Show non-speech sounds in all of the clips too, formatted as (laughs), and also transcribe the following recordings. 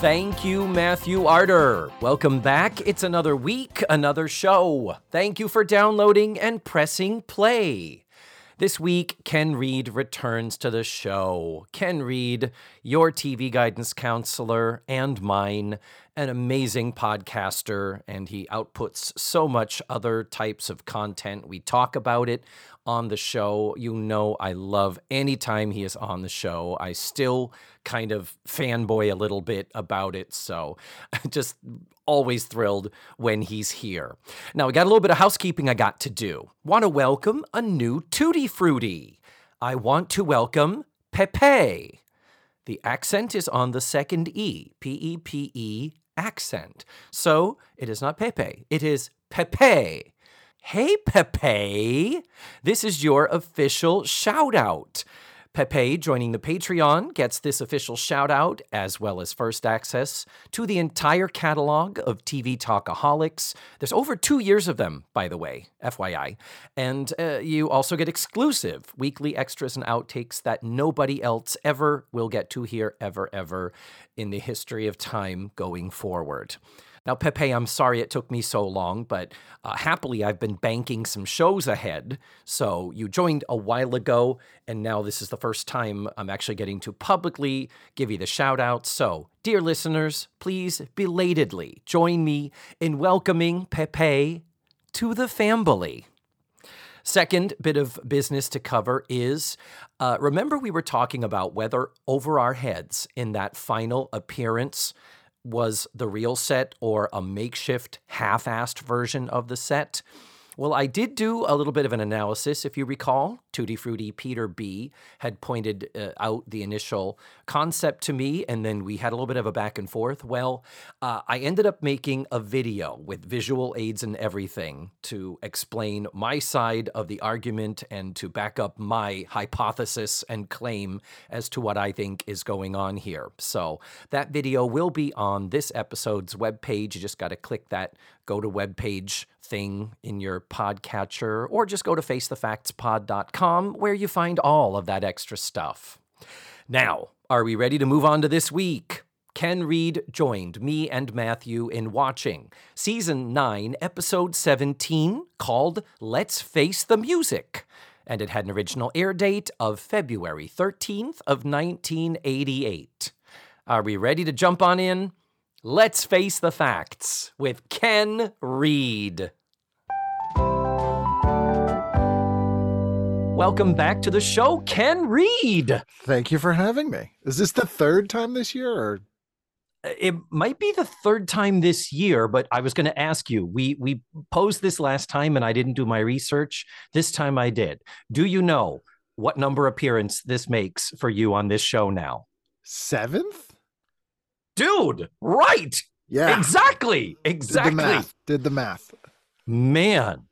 Thank you, Matthew Arter. Welcome back. It's another week, another show. Thank you for downloading and pressing play. This week, Ken Reed returns to the show. Ken Reed, your TV guidance counselor and mine, an amazing podcaster, and he outputs so much other types of content. We talk about it on the show. You know, I love anytime he is on the show. I still kind of fanboy a little bit about it. So (laughs) just always thrilled when he's here. Now, we got a little bit of housekeeping I got to do. Want to welcome a new Tutti Frutti. I want to welcome Pepe. The accent is on the second E, P E P E accent. So it is not Pepe, it is Pepe. Hey, Pepe! This is your official shout out. Pepe joining the Patreon gets this official shout out, as well as first access to the entire catalog of TV Talkaholics. There's over two years of them, by the way, FYI. And uh, you also get exclusive weekly extras and outtakes that nobody else ever will get to hear, ever, ever in the history of time going forward. Now, Pepe, I'm sorry it took me so long, but uh, happily I've been banking some shows ahead. So you joined a while ago, and now this is the first time I'm actually getting to publicly give you the shout out. So, dear listeners, please belatedly join me in welcoming Pepe to the family. Second bit of business to cover is uh, remember, we were talking about whether over our heads in that final appearance was the real set or a makeshift half assed version of the set. Well, I did do a little bit of an analysis, if you recall. Tutti Frutti Peter B had pointed uh, out the initial concept to me, and then we had a little bit of a back and forth. Well, uh, I ended up making a video with visual aids and everything to explain my side of the argument and to back up my hypothesis and claim as to what I think is going on here. So that video will be on this episode's webpage. You just got to click that go to web page thing in your podcatcher or just go to facethefactspod.com where you find all of that extra stuff. Now, are we ready to move on to this week? Ken Reed joined me and Matthew in watching season 9, episode 17, called Let's Face the Music. And it had an original air date of February 13th of 1988. Are we ready to jump on in? Let's face the facts with Ken Reed. Welcome back to the show, Ken Reed. Thank you for having me. Is this the third time this year or uh, it might be the third time this year, but I was going to ask you. We we posed this last time and I didn't do my research. This time I did. Do you know what number appearance this makes for you on this show now? seventh? Dude, right. Yeah. Exactly. Exactly. Did the math. Did the math. Man.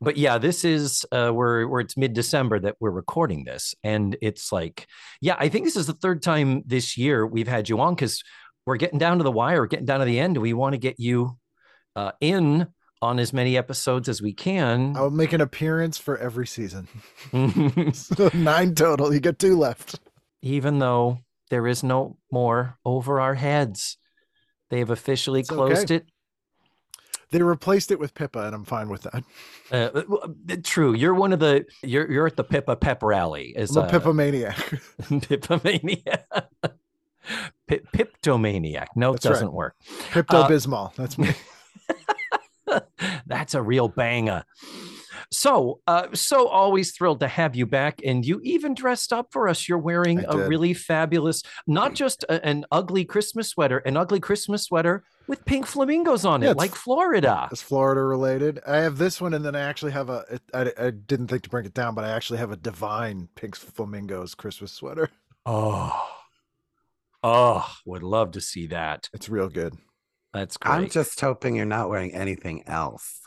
But yeah, this is uh where where it's mid-December that we're recording this. And it's like, yeah, I think this is the third time this year we've had you on because we're getting down to the wire, we're getting down to the end. We want to get you uh in on as many episodes as we can. I'll make an appearance for every season. (laughs) (laughs) so nine total. You get two left. Even though there is no more over our heads. They have officially It's closed okay. it. They replaced it with Pippa, and I'm fine with that. Uh, uh, true. You're one of the you're you're at the Pippa Pep rally. Is I'm a uh, Pippa maniac. (laughs) (laughs) Pippomaniac. Pip, Piptomaniac. No, it That's right. doesn't work. Pipto Bismol. That's me. (laughs) That's a real banger. So, uh, so always thrilled to have you back, and you even dressed up for us. You're wearing a really fabulous, not just a- an ugly Christmas sweater, an ugly Christmas sweater with pink flamingos on it, Yeah, it's- like Florida. It's Florida related. I have this one, and then I actually have a. It, I, I didn't think to bring it down, but I actually have a divine pink flamingos Christmas sweater. Oh, oh, would love to see that. It's real good. That's great. I'm just hoping you're not wearing anything else.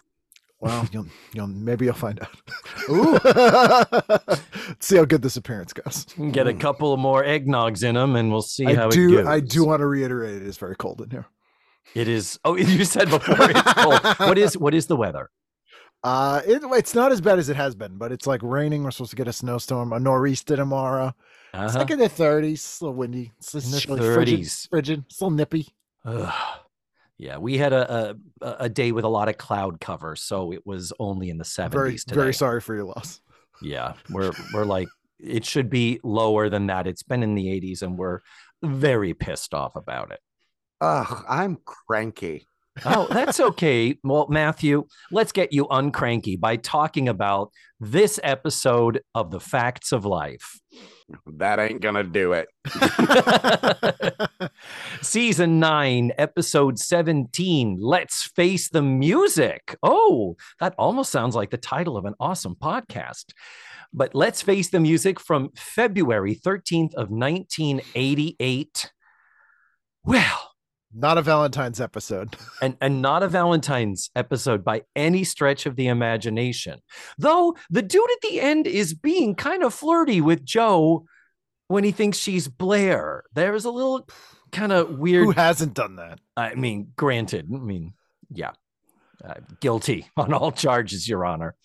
Well, (laughs) you'll, you'll maybe you'll find out. (laughs) Ooh. (laughs) See how good this appearance goes. Get a couple of more eggnogs in them, and we'll see how I it do. goes. I do want to reiterate it is very cold in here. It is. Oh, you said before it's cold. what is what is the weather? Uh, it, it's not as bad as it has been, but it's like raining. We're supposed to get a snowstorm, a nor'easter tomorrow. It's Uh-huh. like in the 30s, it's a little windy. It's In just the chilly, frigid, frigid, it's a little nippy. Ugh. Yeah, we had a, a a day with a lot of cloud cover, so it was only in the Very, seventies today. very sorry for your loss. Yeah, we're we're like it should be lower than that. It's been in the eighties, and we're very pissed off about it. Ugh, I'm cranky. Oh, that's okay. Well, Matthew, let's get you uncranky by talking about this episode of The Facts of Life. That ain't gonna do it. (laughs) Season 9, episode 17. Let's face the music. Oh, that almost sounds like the title of an awesome podcast. But let's face the music from February 13th of 1988. Well, Not a Valentine's episode. (laughs) and, and not a Valentine's episode by any stretch of the imagination. Though the dude at the end is being kind of flirty with Jo when he thinks she's Blair. There is a little kind of weird Who hasn't done that? I mean, granted, I mean, yeah, uh, guilty (laughs) on all charges, Your Honor.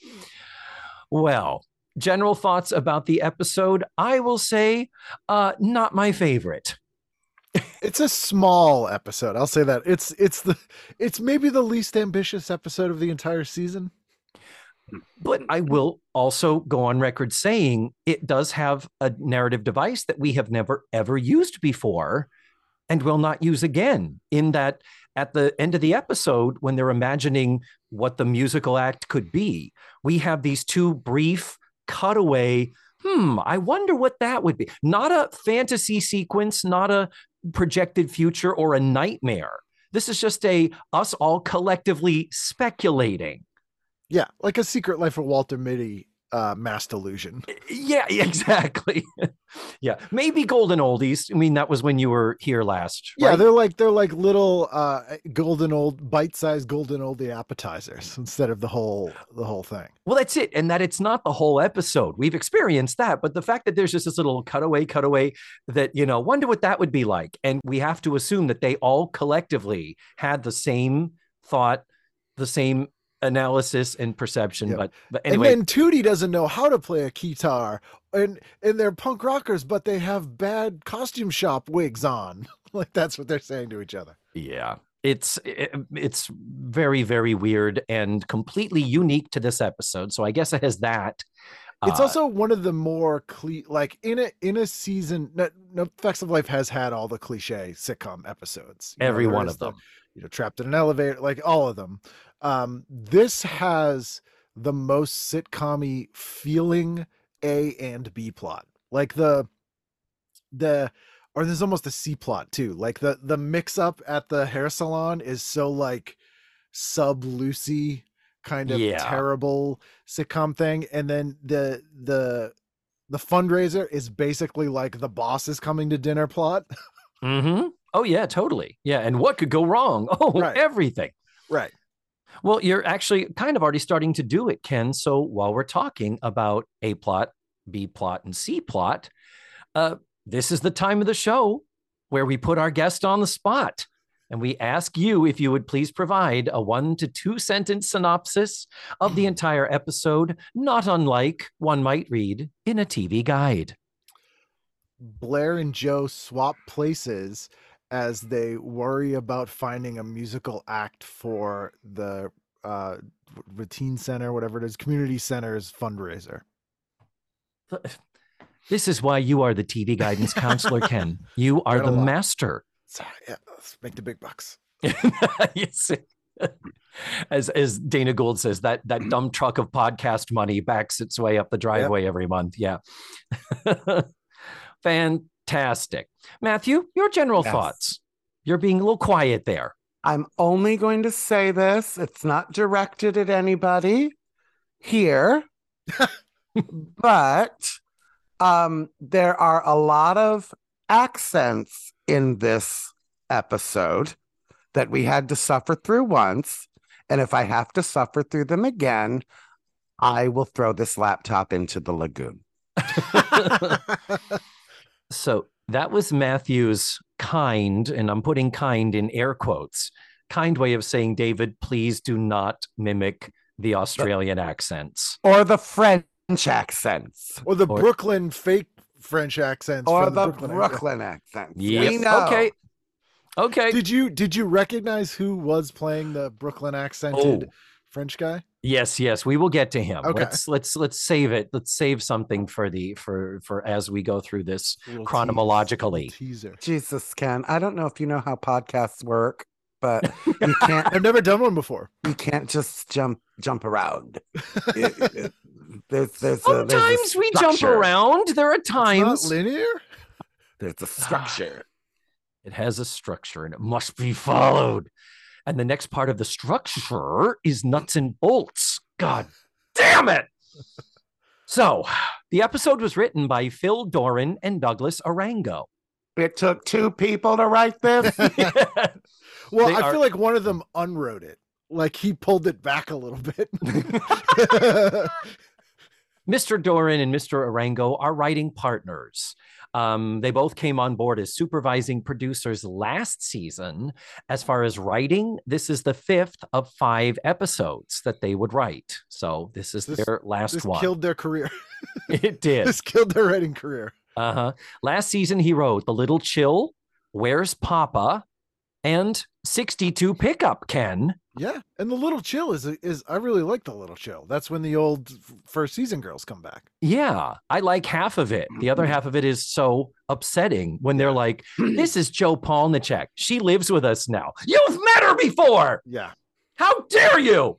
Well, general thoughts about the episode. I will say, uh, not my favorite. It's a small episode. I'll say that. It's it's the it's maybe the least ambitious episode of the entire season. But I will also go on record saying it does have a narrative device that we have never ever used before and will not use again. In that, at the end of the episode, when they're imagining what the musical act could be, we have these two brief cutaway. Hmm, I wonder what that would be. Not a fantasy sequence, not a projected future or a nightmare. This is just a us all collectively speculating. Yeah, like a Secret Life of Walter Mitty uh mass delusion. (laughs) Yeah, exactly. (laughs) yeah, maybe golden oldies. I mean, that was when you were here last. Yeah, they're like they're like little uh golden old bite-sized golden oldie appetizers instead of the whole the whole thing. well, that's it, and that it's not the whole episode. We've experienced that, but the fact that there's just this little cutaway, cutaway that you know, wonder what that would be like, and we have to assume that they all collectively had the same thought, the same analysis and perception. Yep. But but anyway, And then Tootie doesn't know how to play a guitar, and and they're punk rockers, but they have bad costume shop wigs on. (laughs) like that's what they're saying to each other. Yeah. It's it- it's very very weird and completely unique to this episode. So I guess it has that. It's Uh, also one of the more cle- like in a in a season. No, no, Facts of Life has had all the cliche sitcom episodes. You know, every one of the, them. You know, trapped in an elevator, like all of them. Um, this has the most sitcom feeling A and B plot. Like the the or there's almost a C plot too. Like the the mix up at the hair salon is so like sub Lucy kind of Yeah. terrible sitcom thing. And then the the the fundraiser is basically like the boss is coming to dinner plot. (laughs) hmm Oh yeah, totally. Yeah, and what could go wrong? (laughs) Oh, Right. everything. right. Well, you're actually kind of already starting to do it, Ken. So while we're talking about A plot, B plot, and C plot, uh, this is the time of the show where we put our guest on the spot. And we ask you if you would please provide a one to two sentence synopsis of the entire episode, not unlike one might read in a TV guide. Blair and Jo swap places as they worry about finding a musical act for the uh routine center whatever it is community center's fundraiser (laughs) This is why you are the TV guidance counselor, Ken. (laughs) You are the master. so yeah let's make the big bucks (laughs) yes. As as Dana Gould says, that that dumb truck of podcast money backs its way up the driveway every month. Yeah. Fantastic. Matthew, your general Yes. thoughts. You're being a little quiet there. I'm only going to say this. It's not directed at anybody here, (laughs) but um, there are a lot of accents in this episode that we had to suffer through once. And if I have to suffer through them again, I will throw this laptop into the lagoon. (laughs) (laughs) So that was Matthew's kind, and I'm putting kind in air quotes, kind way of saying, David, please do not mimic the Australian accents. Or the French accents. or the Or- Brooklyn fake French accents. Or from the Brooklyn. Brooklyn, accents. Yep. Okay. Okay. Did you did you recognize who was playing the Brooklyn accented Oh. French guy? Yes, yes, we will get to him. Okay. Let's let's let's save it. Let's save something for the for for as we go through this A little chronologically. little teaser. Jesus, Ken. I don't know if you know how podcasts work, but you (laughs) can't I've never done one before. you can't just jump jump around. It- (laughs) it- there's there's a, there's a Sometimes we jump around. There are It's not times linear. There's a structure. (sighs) it has a structure and it must be followed. And the next part of the structure is nuts and bolts. God damn it. So, the episode was written by Phil Doran and Douglas Arango. It took two people to write this. (laughs) (laughs) Well, They I are- feel like one of them unwrote it. Like he pulled it back a little bit. (laughs) Mr. Doran and Mr. Arango are writing partners. Um, they both came on board as supervising producers last season. As far as writing, this is the fifth of five episodes that they would write. So this is This- their last this one. killed their career. (laughs) it did. this killed their writing career. Uh huh. Last season, he wrote The Little Chill, Where's Papa, and 62 Pickup Ken. Yeah, and the little chill is is I really like the little chill. That's when the old first season girls come back. Yeah, I like half of it. The other mm-hmm. half of it is so upsetting when they're like, (clears throat) This is Jo Polniaczek. She lives with us now. You've met her before. Yeah, How dare you?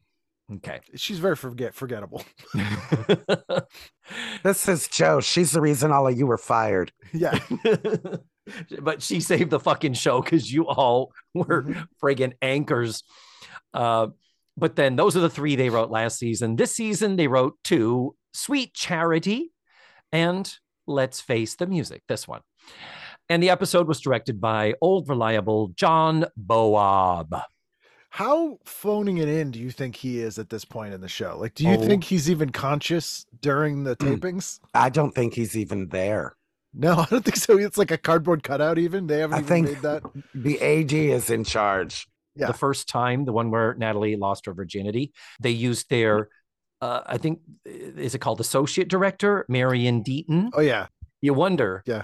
Okay. she's very forget forgettable. (laughs) (laughs) this is Jo. She's the reason all of you were fired. Yeah, (laughs) but she saved the fucking show because you all were Mhm. friggin' anchors. Uh, but then those are the three they wrote last season. This season they wrote two Sweet Charity and Let's Face the Music, this one. And the episode was directed by old reliable John Bowab. how phoning it in do you think he is at this point in the show? Like, do you Oh. think he's even conscious during the Mm. tapings? I don't think he's even there. No, (laughs) I don't think so. It's like a cardboard cutout. Even they haven't I even think made that. the AG is in charge. Yeah. The first time, the one where Natalie lost her virginity, they used their, uh, I think, is it called associate director, Marion Deaton? Oh yeah, you wonder Yeah.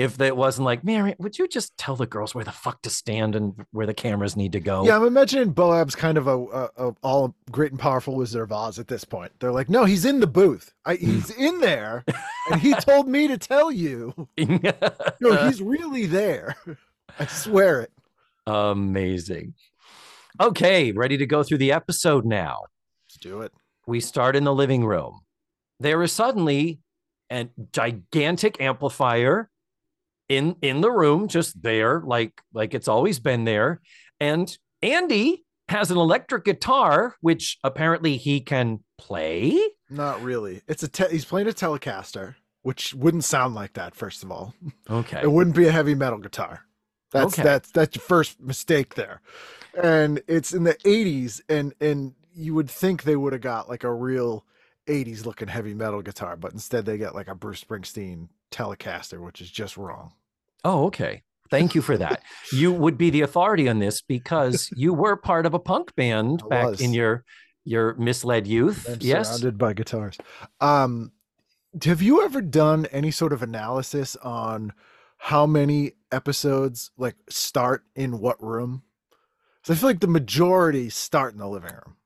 If it wasn't like mary would you just tell the girls where the fuck to stand and where the cameras need to go yeah. I'm imagining Bowab's kind of a, a, a all great and powerful Wizard of Oz at this point. They're like, no, he's in the booth. I, hmm. he's in there, (laughs) and he told me to tell you. (laughs) No, he's really there. I swear it. amazing okay ready to go through the episode now Let's do it. we start in the living room there is suddenly a gigantic amplifier in in the room just there like like it's always been there and andy has an electric guitar which apparently he can play Not really. It's a te- he's playing a Telecaster, which wouldn't sound like that. First of all, okay it wouldn't be a heavy metal guitar. That's Okay. that's that's your first mistake there. And it's in the 80s and and you would think they would have got like a real 80s looking heavy metal guitar, but instead they get like a Bruce Springsteen Telecaster, which is just wrong. Oh, okay. Thank you for that. you would be the authority on this because (laughs) you were part of a punk band I back was. in your your misled youth. I'm yes. surrounded by guitars. Um have you ever done any sort of analysis on how many episodes like start in what room? 'Cause I feel like the majority start in the living room.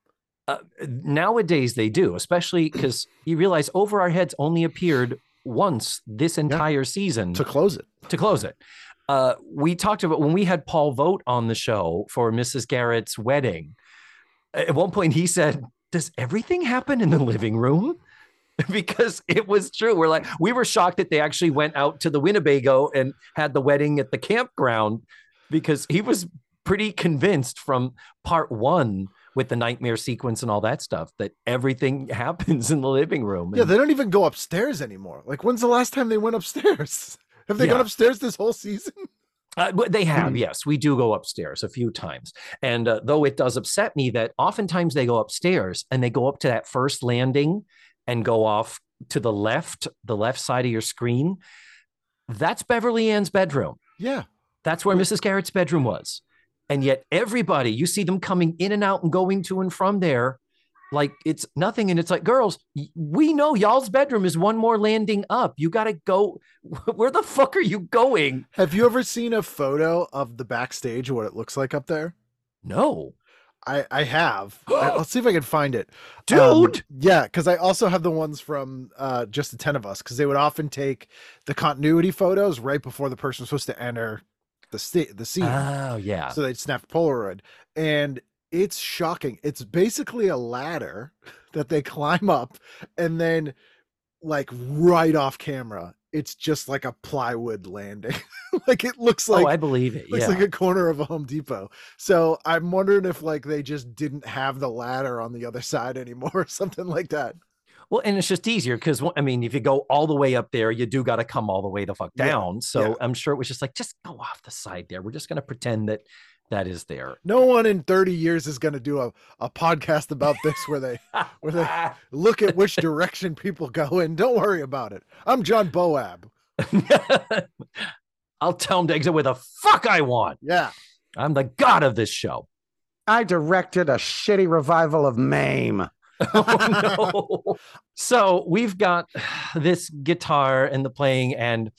Uh, nowadays they do, especially because you realize Over Our Heads only appeared once this entire season to close it. to close it. Uh, we talked about when we had Paul Vote on the show for Mrs. Garrett's wedding. At one point, he said, "Does everything happen in the living room?" (laughs) because it was true. We're like, we were shocked that they actually went out to the Winnebago and had the wedding at the campground because he was pretty convinced from part one with the nightmare sequence and all that stuff that everything (laughs) happens in the living room. Yeah, they don't even go upstairs anymore. Like, when's the last time they went upstairs? (laughs) Have they gone upstairs this whole season? (laughs) Uh, but they have, Mm. yes. We do go upstairs a few times. And uh, though it does upset me that oftentimes they go upstairs and they go up to that first landing and go off to the left, the left side of your screen, that's Beverly Ann's bedroom. Yeah. That's where Mrs. Garrett's bedroom was. And yet everybody, you see them coming in and out and going to and from there like it's nothing. And it's like, girls, we know y'all's bedroom is one more landing up. You got to go. (laughs) Where the fuck are you going? Have you ever seen a photo of the backstage what it looks like up there? No. I I have. (gasps) I'll see if I can find it. Um, Dude. yeah, because I also have the ones from uh, just the ten of us because they would often take the continuity photos right before the person was supposed to enter the sta- the scene. Oh, yeah. So they'd snap Polaroid, and it's shocking. It's basically a ladder (laughs) that they climb up, and then like right off camera, it's just like a plywood landing. (laughs) like it looks oh, like oh, I believe it. looks Yeah. like a corner of a Home Depot. So I'm wondering if like they just didn't have the ladder on the other (laughs) side anymore or something like that. Well, and it's just easier because, I mean, if you go all the way up there, you do got to come all the way the fuck Yeah, down. So yeah. I'm sure it was just like, just go off the side there. We're just going to pretend that that is there. No one in 30 years is going to do a, a podcast about this where they where they (laughs) look at which direction people go in. Don't worry about it. I'm John Bowab. (laughs) I'll tell him to exit where the fuck I want. Yeah. I'm the god of this show. I directed a shitty revival of Mame. (laughs) oh no. So we've got (sighs) this guitar and the playing, and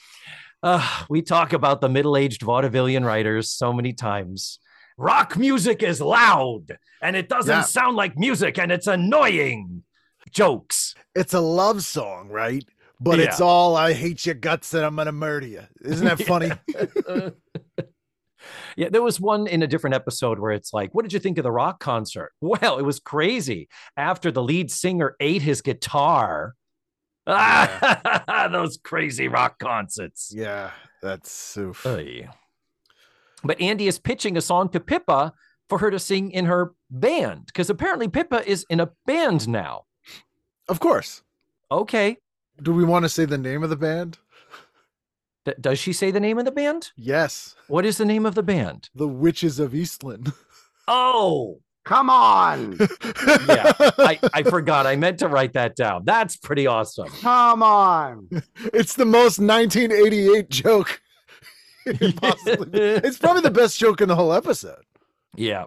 uh, we talk about the middle-aged vaudevillian writers so many times. Rock music is loud and it doesn't Yeah. sound like music and it's annoying. Jokes. It's a love song, right? But it's all I hate your guts and I'm going to murder you. Isn't that (laughs) funny? Yeah, there was one in a different episode where it's like, what did you think of the rock concert? (laughs) Well, it was crazy. After the lead singer ate his guitar. (laughs) those crazy rock concerts. yeah. That's oof. Oy. But Andy is pitching a song to Pippa for her to sing in her band because apparently Pippa is in a band now. Of course. Okay. Do we want to say the name of the band? D- does she say the name of the band? Yes. What is the name of the band? The Witches of Eastland. (laughs) Oh, Come on. (laughs) yeah. I, I forgot. I meant to write that down. That's pretty awesome. Come on. it's the most 1988 joke. it (laughs) could possibly be. It's probably the best joke in the whole episode. Yeah.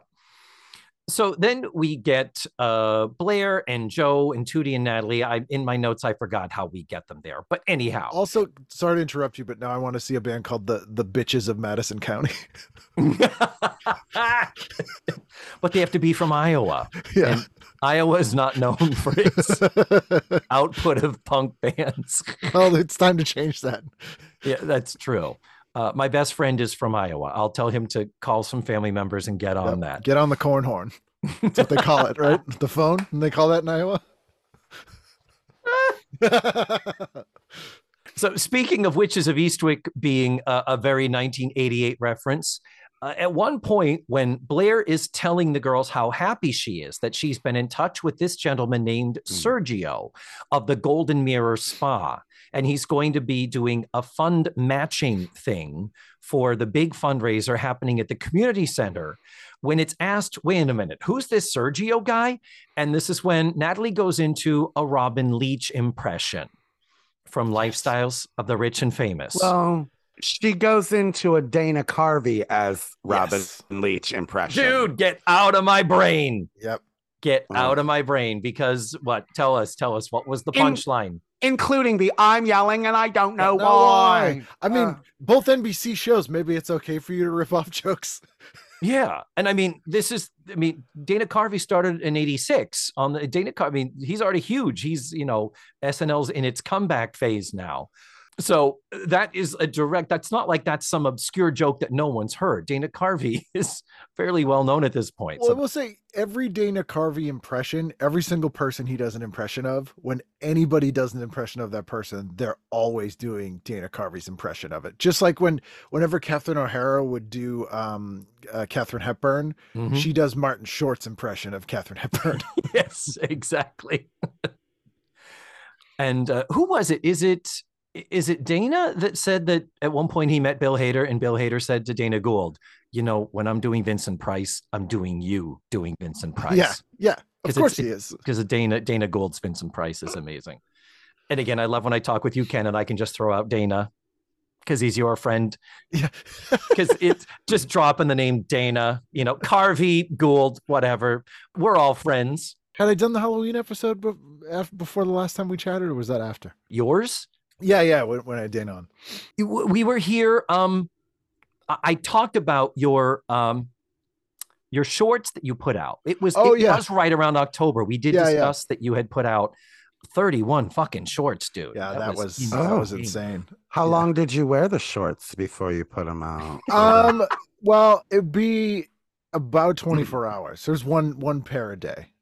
So then we get uh, Blair and Jo and Tootie and Natalie. I in my notes I forgot how we get them there, but anyhow, Also, sorry to interrupt you, but now I want to see a band called the the Bitches of Madison County. (laughs) but they have to be from Iowa. (laughs) yeah. And Iowa is not known for its (laughs) output of punk bands. well, it's time to change that. yeah, that's true. Uh, my best friend is from Iowa. I'll tell him to call some family members and get on Yep. that. Get on the corn horn. That's what they call it, (laughs) right? The phone. And they call that in Iowa. (laughs) So, speaking of Witches of Eastwick being a, a very 1988 reference, uh, at one point when Blair is telling the girls how happy she is that she's been in touch with this gentleman named Sergio of the Golden Mirror Spa, and he's going to be doing a fund matching thing for the big fundraiser happening at the community center. When it's asked, wait a minute, who's this Sergio guy? And this is when Natalie goes into a Robin Leach impression from Lifestyles of the Rich and Famous. Well, she goes into a Dana Carvey as Robin Yes. Leach impression. Dude, get out of my brain. Yep. Get out of my brain because what? Tell us, tell us what was the In- punchline? Including the I'm yelling and I don't know Know why. I mean, Uh, both NBC shows. Maybe it's okay for you to rip off (laughs) jokes. Yeah. And I mean, this is, I mean, Dana Carvey started in 86 on the Dana Carvey. I mean, he's already huge. He's, you know, SNL's in its comeback phase now. So that is a direct, that's not like that's some obscure joke that no one's heard. Dana Carvey (laughs) is fairly well known at this point. Well, I will say every Dana Carvey impression, every single person he does an impression of, when anybody does an impression of that person, they're always doing Dana Carvey's impression of it. Just like when, whenever Catherine O'Hara would do um, uh, Katharine Hepburn, Mhm. she does Martin Short's impression of Katharine Hepburn. (laughs) yes, exactly. (laughs) and uh, who was it? Is it Is it Dana that said that at one point he met Bill Hader and Bill Hader said to Dana Gould, you know, when I'm doing Vincent Price, I'm doing you doing Vincent Price. Yeah, yeah. Of course he is. Because Dana Dana Gould's Vincent Price is amazing. And again, I love when I talk with you, Ken, and I can just throw out Dana because he's your friend. Yeah. (laughs) Because it's just dropping the name Dana, you know, Carvey, Gould, whatever. We're all friends. Had I done the Halloween episode before the last time we chatted, or was that after? Yours? Yeah, yeah. When, when I had Dana on. We were here um I- i talked about your um your shorts that you put out it was Oh, it yeah. was right around october we did Yeah, yeah. discuss that you had put out 31 fucking shorts dude Yeah, that, was, that insane. was insane. How Yeah. long did you wear the shorts before you put them out? Um, well, it'd be about 24 hours. There's one one pair a day.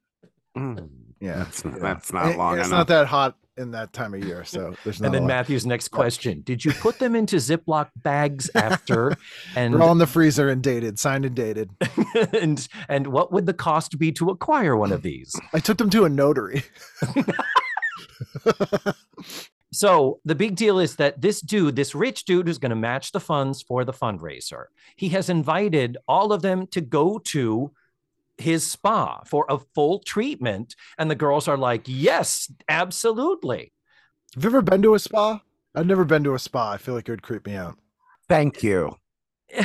Mm, Yeah, that's not, yeah. that's not And long It's enough. not that hot in that time of year, so (laughs) there's not. and then matthew's next question did you put them into ziploc bags (laughs) after and They're all in the freezer and dated, signed and dated. (laughs) and and what would the cost be to acquire one of these I took them to a notary. So the big deal is that this dude, this rich dude who's going to match the funds for the fundraiser, he has invited all of them to go to his spa for a full treatment. And the girls are like, yes, absolutely. Have you ever been to a spa? I've never been to a spa. I feel like it would creep me out. Thank you. (sighs)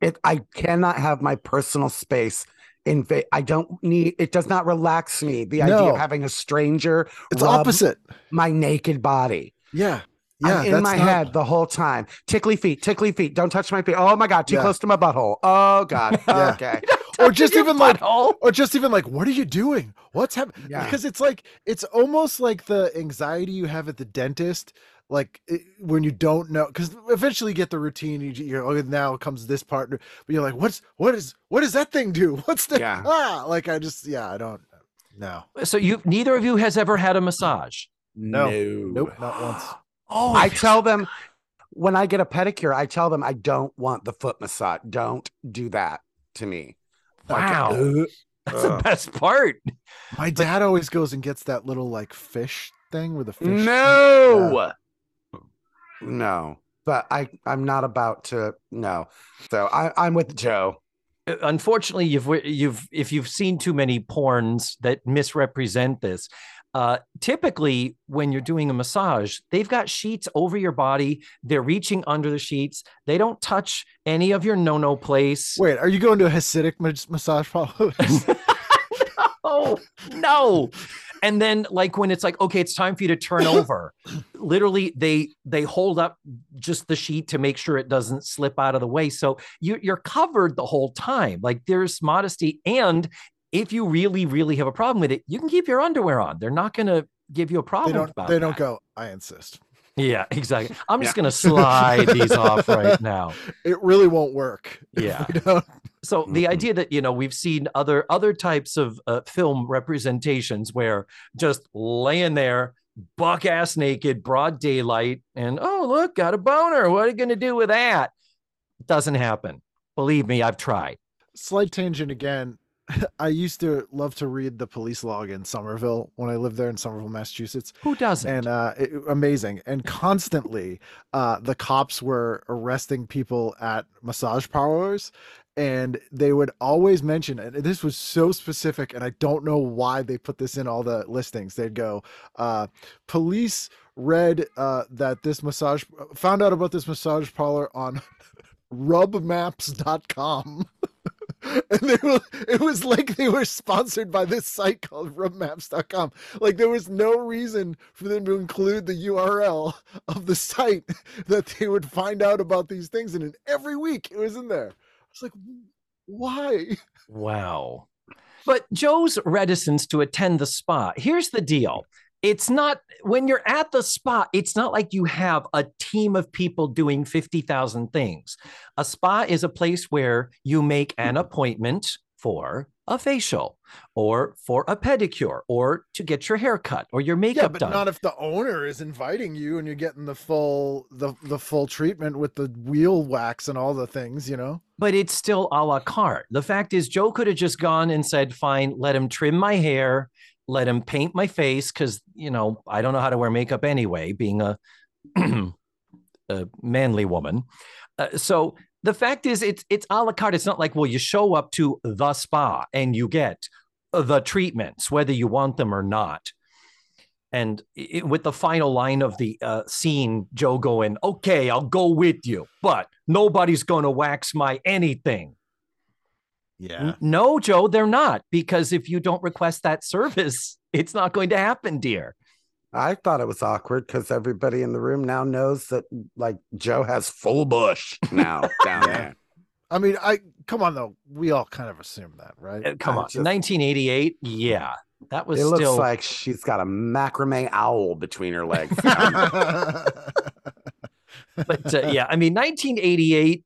It. I cannot have my personal space. In va- I don't need. It does not relax me. The idea of having a stranger It's rub opposite. my naked body. Yeah. Yeah. I'm in my not- head the whole time. Tickly feet, tickly feet. Don't touch my feet. Oh my god, too Yeah. close to my butthole. Oh god. (laughs) Yeah. Okay. (laughs) (laughs) Or just Your even like butthole. or just even like, what are you doing? What's happening? Yeah. Because it's like it's almost like the anxiety you have at the dentist, like it, when you don't know. Because eventually you get the routine. You, you're oh, now comes this partner, but you're like, what's what is what does that thing do? (laughs) What's the Yeah. ah? Like I just yeah, I don't no So you neither of you has ever had a massage. No. nope not once. (gasps) Oh, I tell them when I get a pedicure, I tell them I don't want the foot massage. Don't do that to me. Like, Wow. ugh, that's the best part. My dad always goes and gets that little like fish thing with a fish. No. No. But I, I'm not about to no. So I, I'm with Jo. Uh, unfortunately you've you've if you've seen too many porns that misrepresent this uh typically when you're doing a massage they've got sheets over your body. They're reaching under the sheets. They don't touch any of your no-no place. Wait, are you going to a Hasidic mas- massage parlor? (laughs) (laughs) oh no. And then like when it's like okay it's time for you to turn (coughs) over. Literally they they hold up just the sheet to make sure it doesn't slip out of the way. So you, you're covered the whole time. Like there's modesty and if you really really have a problem with it you can keep your underwear on they're not going to give you a they problem don't. about They don't go. I insist. yeah exactly (laughs) i'm just Yeah. going to slide these off right now (laughs) It really won't work. (laughs) Yeah. we don't. So the Mhm. idea that you know we've seen other other types of uh, film representations where just laying there, buck ass naked, broad daylight, and oh look, got a boner. What are you going to do with that? Doesn't happen. Believe me, I've tried. Slight tangent again. (laughs) I used to love to read the police log in Somerville when I lived there in Somerville, Massachusetts. Who doesn't? and uh it, amazing and constantly uh the cops were arresting people at massage parlors and they would always mention and this was so specific and i don't know why they put this in all the listings they'd go uh police read uh that this massage found out about this massage parlor on (laughs) rubmaps.com (laughs) and they were, it was like they were sponsored by this site called rubmaps.com like there was no reason for them to include the url of the site (laughs) that they would find out about these things and in every week it was in there i was like why Wow. But Jo's reticence to attend the spa. Here's the deal. It's not when you're at the spa, it's not like you have a team of people doing 50,000 things. A spa is a place where you make an appointment for a facial or for a pedicure or to get your hair cut or your makeup yeah but done. not if the owner is inviting you and you're getting the full the the full treatment with the wheel wax and all the things you know but it's still a la carte. The fact is, Jo could have just gone and said, fine, let him trim my hair, let him paint my face, because, you know, I don't know how to wear makeup anyway, being a (clears throat) a manly woman. Uh, so the fact is, it's it's a la carte. It's not like well, you show up to the spa and you get the treatments, whether you want them or not. And it, with the final line of the uh, scene, Jo going, "Okay, I'll go with you, but nobody's going to wax my anything." Yeah. No, Jo, they're not because if you don't request that service, (laughs) it's not going to happen, dear. I thought it was awkward because everybody in the room now knows that like Jo has full bush. Now (laughs) down there. I mean, I come on though. We all kind of assume that, right? Uh, Come I on, just- 1988, yeah, that was It looks like she's got a macrame owl between her legs. (laughs) but uh, yeah, I mean, 1988,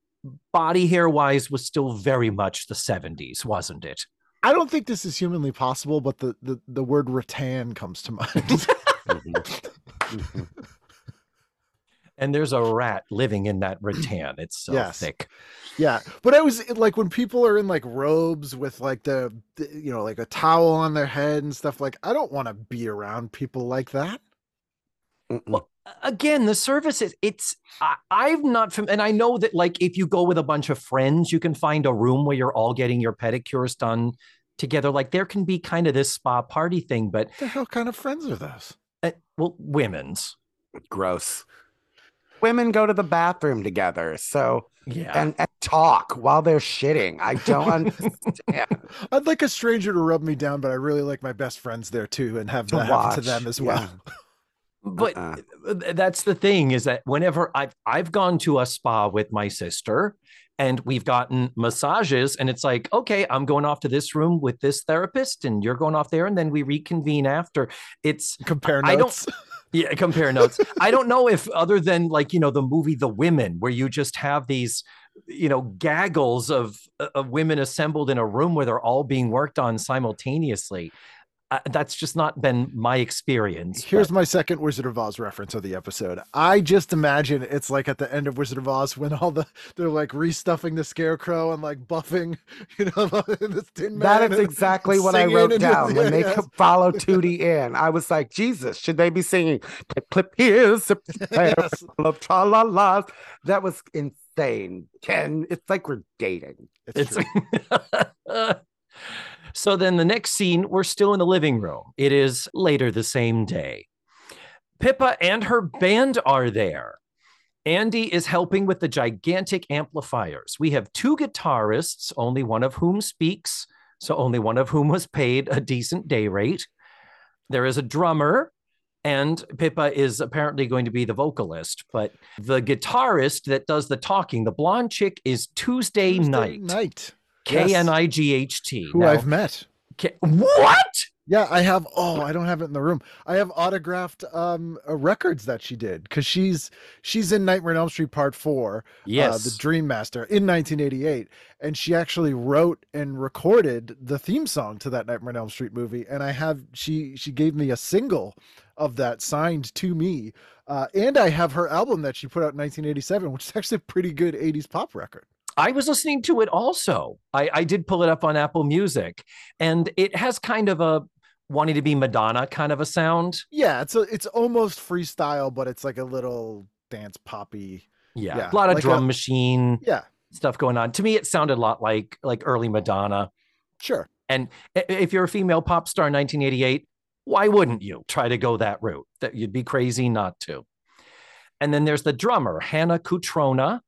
body hair wise, was still very much the 70s, wasn't it? I don't think this is humanly possible, but the the, the word rattan comes to mind. (laughs) Mhm. (laughs) And there's a rat living in that rattan. It's so Yes. thick. yeah, but I was like when people are in like robes with like the, the you know like a towel on their head and stuff. Like I don't want to be around people like that. Mm-mm. Again, the service is it's I, I'm not from, and I know that like if you go with a bunch of friends, you can find a room where you're all getting your pedicures done together. Like there can be kind of this spa party thing, but What the hell kind of friends are those? uh, well, women's, Gross. Women go to the bathroom together, so yeah. and, and talk while they're shitting. I don't (laughs) understand. I'd like a stranger to rub me down, but I really like my best friends there too, and have To that happen to them as yeah. Well. but Uh-uh. that's the thing is that whenever I've I've gone to a spa with my sister and we've gotten massages and it's like okay I'm going off to this room with this therapist and you're going off there and then we reconvene after it's Compare I don't- notes. (laughs) yeah compare notes I don't know if other than like you know the movie The Women where you just have these you know gaggles of of women assembled in a room where they're all being worked on simultaneously uh, that's just not been my experience Here's but- my second Wizard of Oz reference of the episode. I just imagine it's like at the end of Wizard of Oz when all the they're like restuffing the scarecrow and like buffing, (laughs) you know, (laughs) this tin man. That is exactly what I wrote and- down when they (laughs) yes. could follow Tootie in. I was like, Jesus, should they be singing clip clip here's a pair Yes. of tra la las? That was insane. Ken, it's like we're dating. It's, It's true. So then the next scene, we're still in the living room. It is later the same day. Pippa and her band are there. Andy is helping with the gigantic amplifiers. We have two guitarists, only one of whom speaks, so only one of whom was paid a decent day rate. There is a drummer, and Pippa is apparently going to be the vocalist, but the guitarist that does the talking, the blonde chick, is Tuesday, Tuesday Knight. Knight. K N I G H T. Who Now- I've met. K- what? Yeah, I have. Oh, I don't have it in the room. I have autographed um uh, records that she did because she's she's in Nightmare on Elm Street Part Four. Yes. uh, the Dream Master in 1988, and she actually wrote and recorded the theme song to that Nightmare on Elm Street movie. And I have she she gave me a single of that signed to me, uh, and I have her album that she put out in 1987, which is actually a pretty good 80s pop record. I was listening to it also. I, I did pull it up on Apple Music, and it has kind of a wanting to be Madonna kind of a sound. Yeah, it's a, it's almost freestyle, but it's like a little dance poppy. Yeah, Yeah, a lot of like drum a- machine Yeah, stuff going on. To me, it sounded a lot like like early Madonna. sure. And if you're a female pop star in 1988, why wouldn't you try to go that route? That you'd be crazy not to. And then there's the drummer, Hannah Cutrona.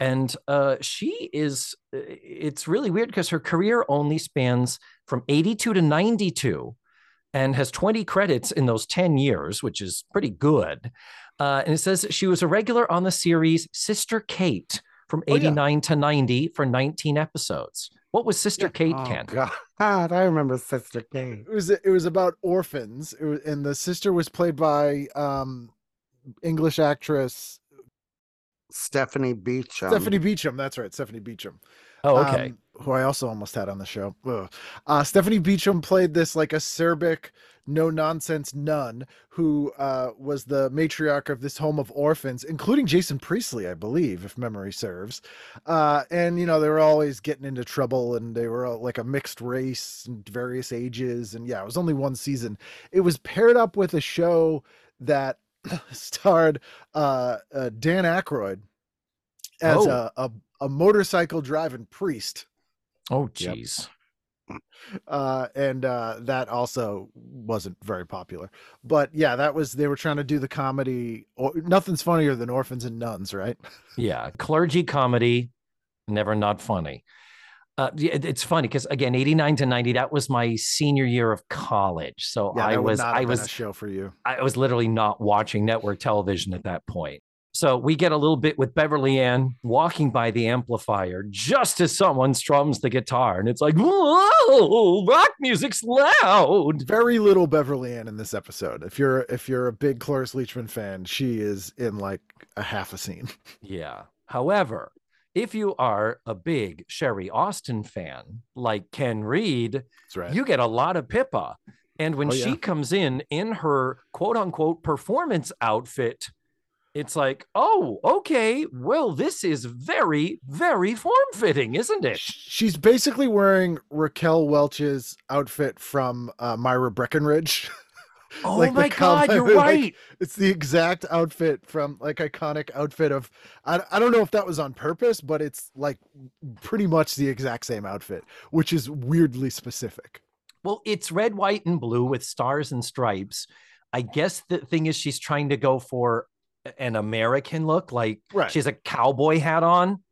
And uh, she is, uh, it's really weird because her career only spans from 82 to 92 and has 20 credits in those 10 years, which is pretty good. Uh, and it says that she was a regular on the series Sister Kate from Oh, yeah. 89 to 90 for 19 episodes. What was Sister Kate, Oh, Ken? God, (laughs) I remember Sister Kate. It was it was about orphans, it was, and the sister was played by um English actress Stephanie Beacham. Stephanie Beacham. That's right, Stephanie Beacham. Oh, okay. um, who I also almost had on the show. Uh, Stephanie Beacham played this like acerbic, no nonsense nun who uh, was the matriarch of this home of orphans, including Jason Priestley, I believe, if memory serves. Uh, and you know they were always getting into trouble, and they were all, like a mixed race and various ages. And yeah, it was only one season. It was paired up with a show that (laughs) starred uh, uh, Dan Aykroyd as Oh. a, a a motorcycle driving priest, Oh, Yep. jeez. uh, and uh, that also wasn't very popular. But yeah, that was they were trying to do the comedy. Or, nothing's funnier than orphans and nuns, right? Yeah, clergy comedy, never not funny. Uh, yeah, it's funny because again, eighty nine to ninety, that was my senior year of college. So Yeah, I was, I was, a show for you. I was literally not watching network television at that point. So we get a little bit with Beverly Ann walking by the amplifier just as someone strums the guitar, and it's like, whoa, rock music's loud. Very little Beverly Ann in this episode. If you're if you're a big Cloris Leachman fan, she is in like a half a scene. Yeah. However, if you are a big Sherrie Austin fan, like Ken Reed, right. you get a lot of Pippa. And when Oh, she yeah. comes in in her quote unquote performance outfit, it's like, oh, okay, well, this is very, very form fitting, isn't it? She's basically wearing Raquel Welch's outfit from uh, Myra Breckinridge. (laughs) Oh Like my God, you're (laughs) like- right. it's the exact outfit from like iconic outfit of I, I don't know if that was on purpose, but it's like pretty much the exact same outfit, which is weirdly specific. Well, it's red, white, and blue with stars and stripes. I guess the thing is, she's trying to go for an American look, like Right. she has a cowboy hat on.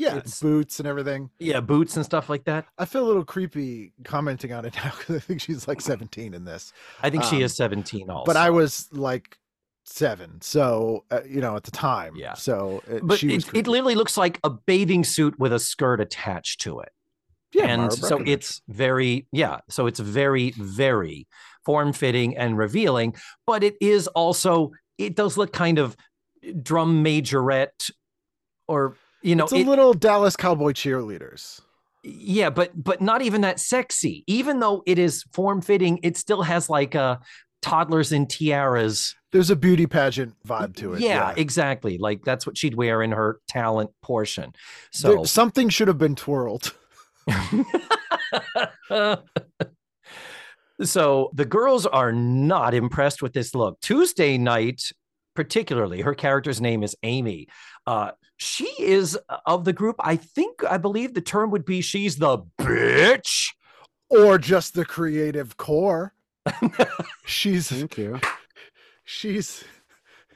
Yeah, it's- boots and everything. Yeah, boots and stuff like that. I feel a little creepy commenting on it (laughs) now because I think she's like 17 in this. I think she Um, is 17 also. But I was like seven, so uh, you know at the time. Yeah. So it, But she was it, it literally looks like a bathing suit with a skirt attached to it. yeah, and Mara so it's very, yeah. So it's very, very form fitting and revealing. But it is also, it does look kind of drum majorette or, you know, it's a it- little Dallas Cowboy cheerleaders. yeah but but not even that sexy even though it is form fitting it still has like a toddlers in tiaras There's a beauty pageant vibe to it. yeah, exactly like that's what she'd wear in her talent portion There- so something should have been twirled. (laughs) so the girls are not impressed with this look Tuesday Knight particularly her character's name is amy uh she is of the group i think i believe the term would be she's the bitch or just the creative core. (laughs) she's Thank you. she's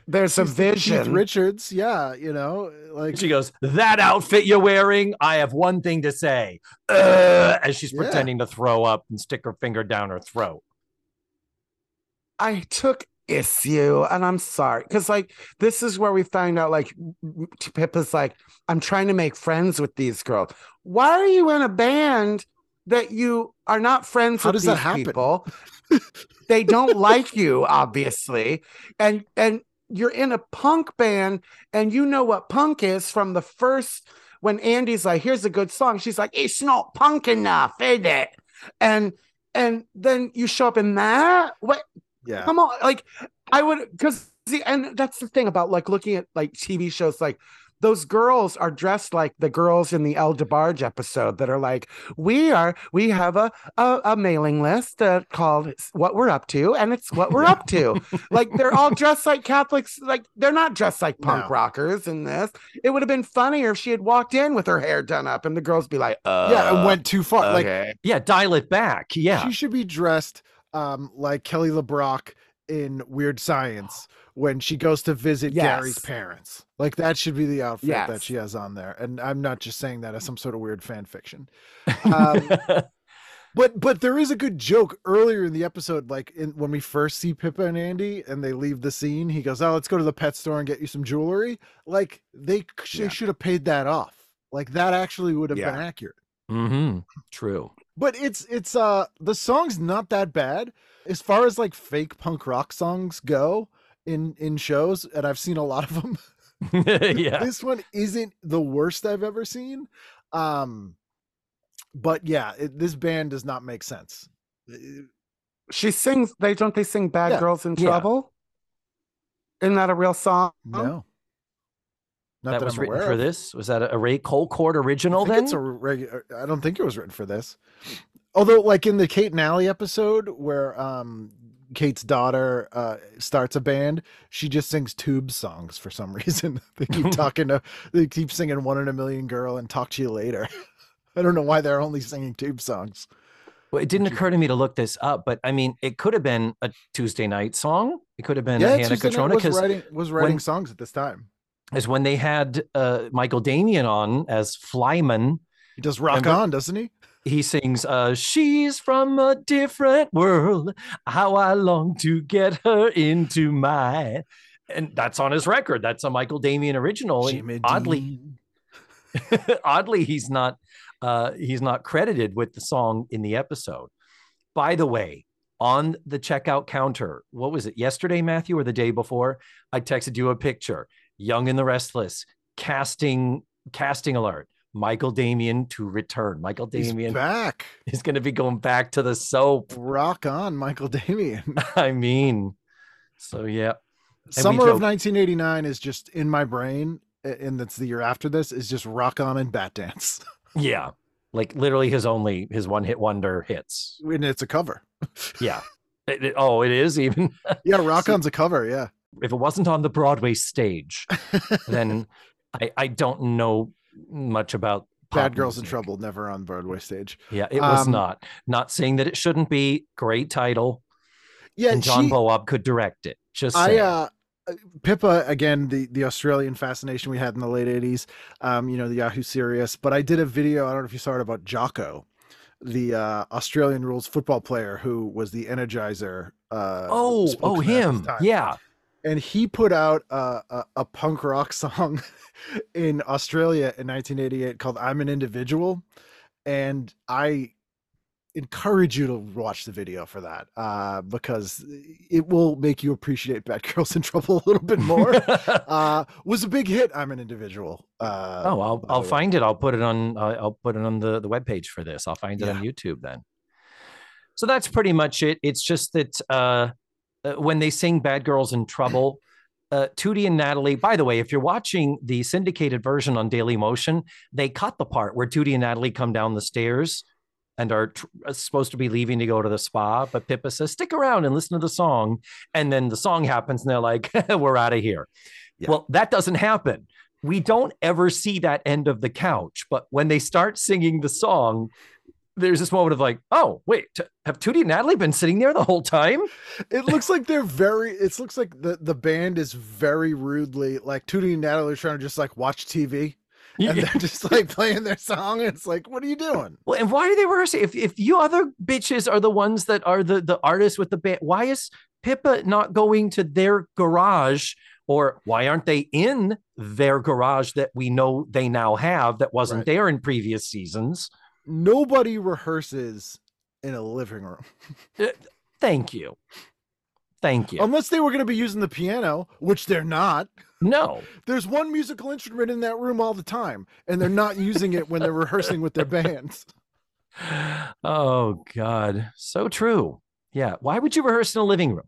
There's some she's the Keith vision. Richards, yeah, you know, like She goes, That outfit you're wearing, I have one thing to say. Uh, as she's Yeah. pretending to throw up and stick her finger down her throat. I took issue and I'm sorry because like this is where we find out like Pippa's like I'm trying to make friends with these girls. Why are you in a band that you are not friends How with does these that happen? people? they don't (laughs) like you obviously and and you're in a punk band and you know what punk is from the first when Andy's like here's a good song she's like it's not punk enough is it and and then you show up in that what yeah. come on like i would because see and that's the thing about like looking at like tv shows like those girls are dressed like the girls in the El DeBarge episode that are like, we are, we have a a, a mailing list uh, called "What We're Up To," and it's what we're up to. (laughs) like they're all dressed like Catholics. Like they're not dressed like punk No. rockers in this. It would have been funnier if she had walked in with her hair done up, and the girls be like, uh, yeah, and went too far. Like. Yeah, dial it back. Yeah. she should be dressed um like Kelly LeBrock in Weird Science (gasps) when she goes to visit Gary's parents. Like that should be the outfit that she has on there. And I'm not just saying that as some sort of weird fan fiction. Um, (laughs) But but there is a good joke earlier in the episode, like in, when we first see Pippa and Andy and they leave the scene. He goes, "Oh, let's go to the pet store and get you some jewelry." Like they Yeah. should have paid that off. Like that actually would have been Yeah. accurate. hmm True. But it's it's uh the song's not that bad as far as like fake punk rock songs go in in shows, and I've seen a lot of them. (laughs) yeah. this one isn't the worst I've ever seen. Um, but yeah, it, this band does not make sense. She sings. They don't. They sing "Bad Yeah. Girls in Yeah. Trouble." Isn't that a real song? No, not that that, was I'm written aware for of. this. Was that a, Ray Colcourt I original think then? it's a regular. I don't think it was written for this. Although, like in the Kate and Allie episode where um Kate's daughter uh, starts a band, she just sings tube songs for some (laughs) reason. they keep (laughs) talking to, they keep singing "One in a Million Girl" and "Talk to You Later." (laughs) I don't know why they're only singing tube songs. Well, it didn't occur to me to look this up, but I mean, it could have been a Tuesday Knight song. It could have been yeah, a Hannah Tuesday Katrona was because writing was writing when- songs at this time. Is when they had uh, Michael Damian on as Flyman. He does rock Remember- on, doesn't he? He sings, uh, "She's from a different world. How I long to get her into mine." And that's on his record. That's a Michael Damian original. Oddly, (laughs) oddly he's not uh he's not credited with the song in the episode by the way on the checkout counter what was it yesterday matthew or the day before i texted you a picture young and the restless casting casting alert michael damian to return michael He's damian back. He's going to be going back to the soap Rock on, Michael Damian. (laughs) i mean so yeah we Summer of 1989 is just in my brain, and that's the year after this is just rock on and Batdance, (laughs) yeah like literally his only his one hit wonder hits and it's a cover. yeah It- it- oh it is even Yeah, rock (laughs) So- on's a cover. Yeah, if it wasn't on the Broadway stage, (laughs) then I, I don't know much about Bad Girls in. Trouble never on Broadway stage. Yeah, it was Um, not. Not saying that it shouldn't be. Great title, Yeah, and John she- Bowab could direct it. Just I saying. uh Pippa again the the Australian fascination we had in the late 80s um you know the Yahoo Serious but I did a video I don't know if you saw it about Jacko the uh Australian rules football player who was the energizer uh oh, oh, spokesman at the him. Yeah. And he put out a, a, a punk rock (laughs) song in Australia in 1988 called I'm an Individual and I encourage you to watch the video for that uh, because it will make you appreciate Bad Girls (laughs) in Trouble a little bit more. (laughs) uh, was a big hit. I'm an individual. Uh, oh, I'll I'll find it. I'll put it on. Uh, I'll put it on the the webpage for this. I'll find it on YouTube then. So that's pretty much it. It's just that uh, when they sing "Bad Girls in Trouble," uh, Tootie and Natalie. By the way, if you're watching the syndicated version on Daily Motion, they cut the part where Tootie and Natalie come down the stairs and are tr- uh, supposed to be leaving to go to the spa, but Pippa says, "Stick around and listen to the song." And then the song happens, and they're like, (laughs) "We're out of here." Yeah. Well, that doesn't happen. We don't ever see that end of the couch, but when they start singing the song, there's this moment of like, "Oh, wait, t- have Tootie and Natalie been sitting there the whole time?" It looks like they're very. It looks like the the band is very rudely like Tootie and Natalie are trying to just like watch TV and they're just like playing their song. And it's like, what are you doing? Well, and why are they rehearsing? If if you other bitches are the ones that are the the artists with the band, why is Pippa not going to their garage? Or why aren't they in their garage that we know they now have that wasn't Right. there in previous seasons? Nobody rehearses in a living room (laughs) uh, Thank you. Thank you. unless they were going to be using the piano, which they're not. no. (laughs) There's one musical instrument in that room all the time, and they're not using it when they're rehearsing with their bands. (laughs) Oh God. So true. Yeah. Why would you rehearse in a living room?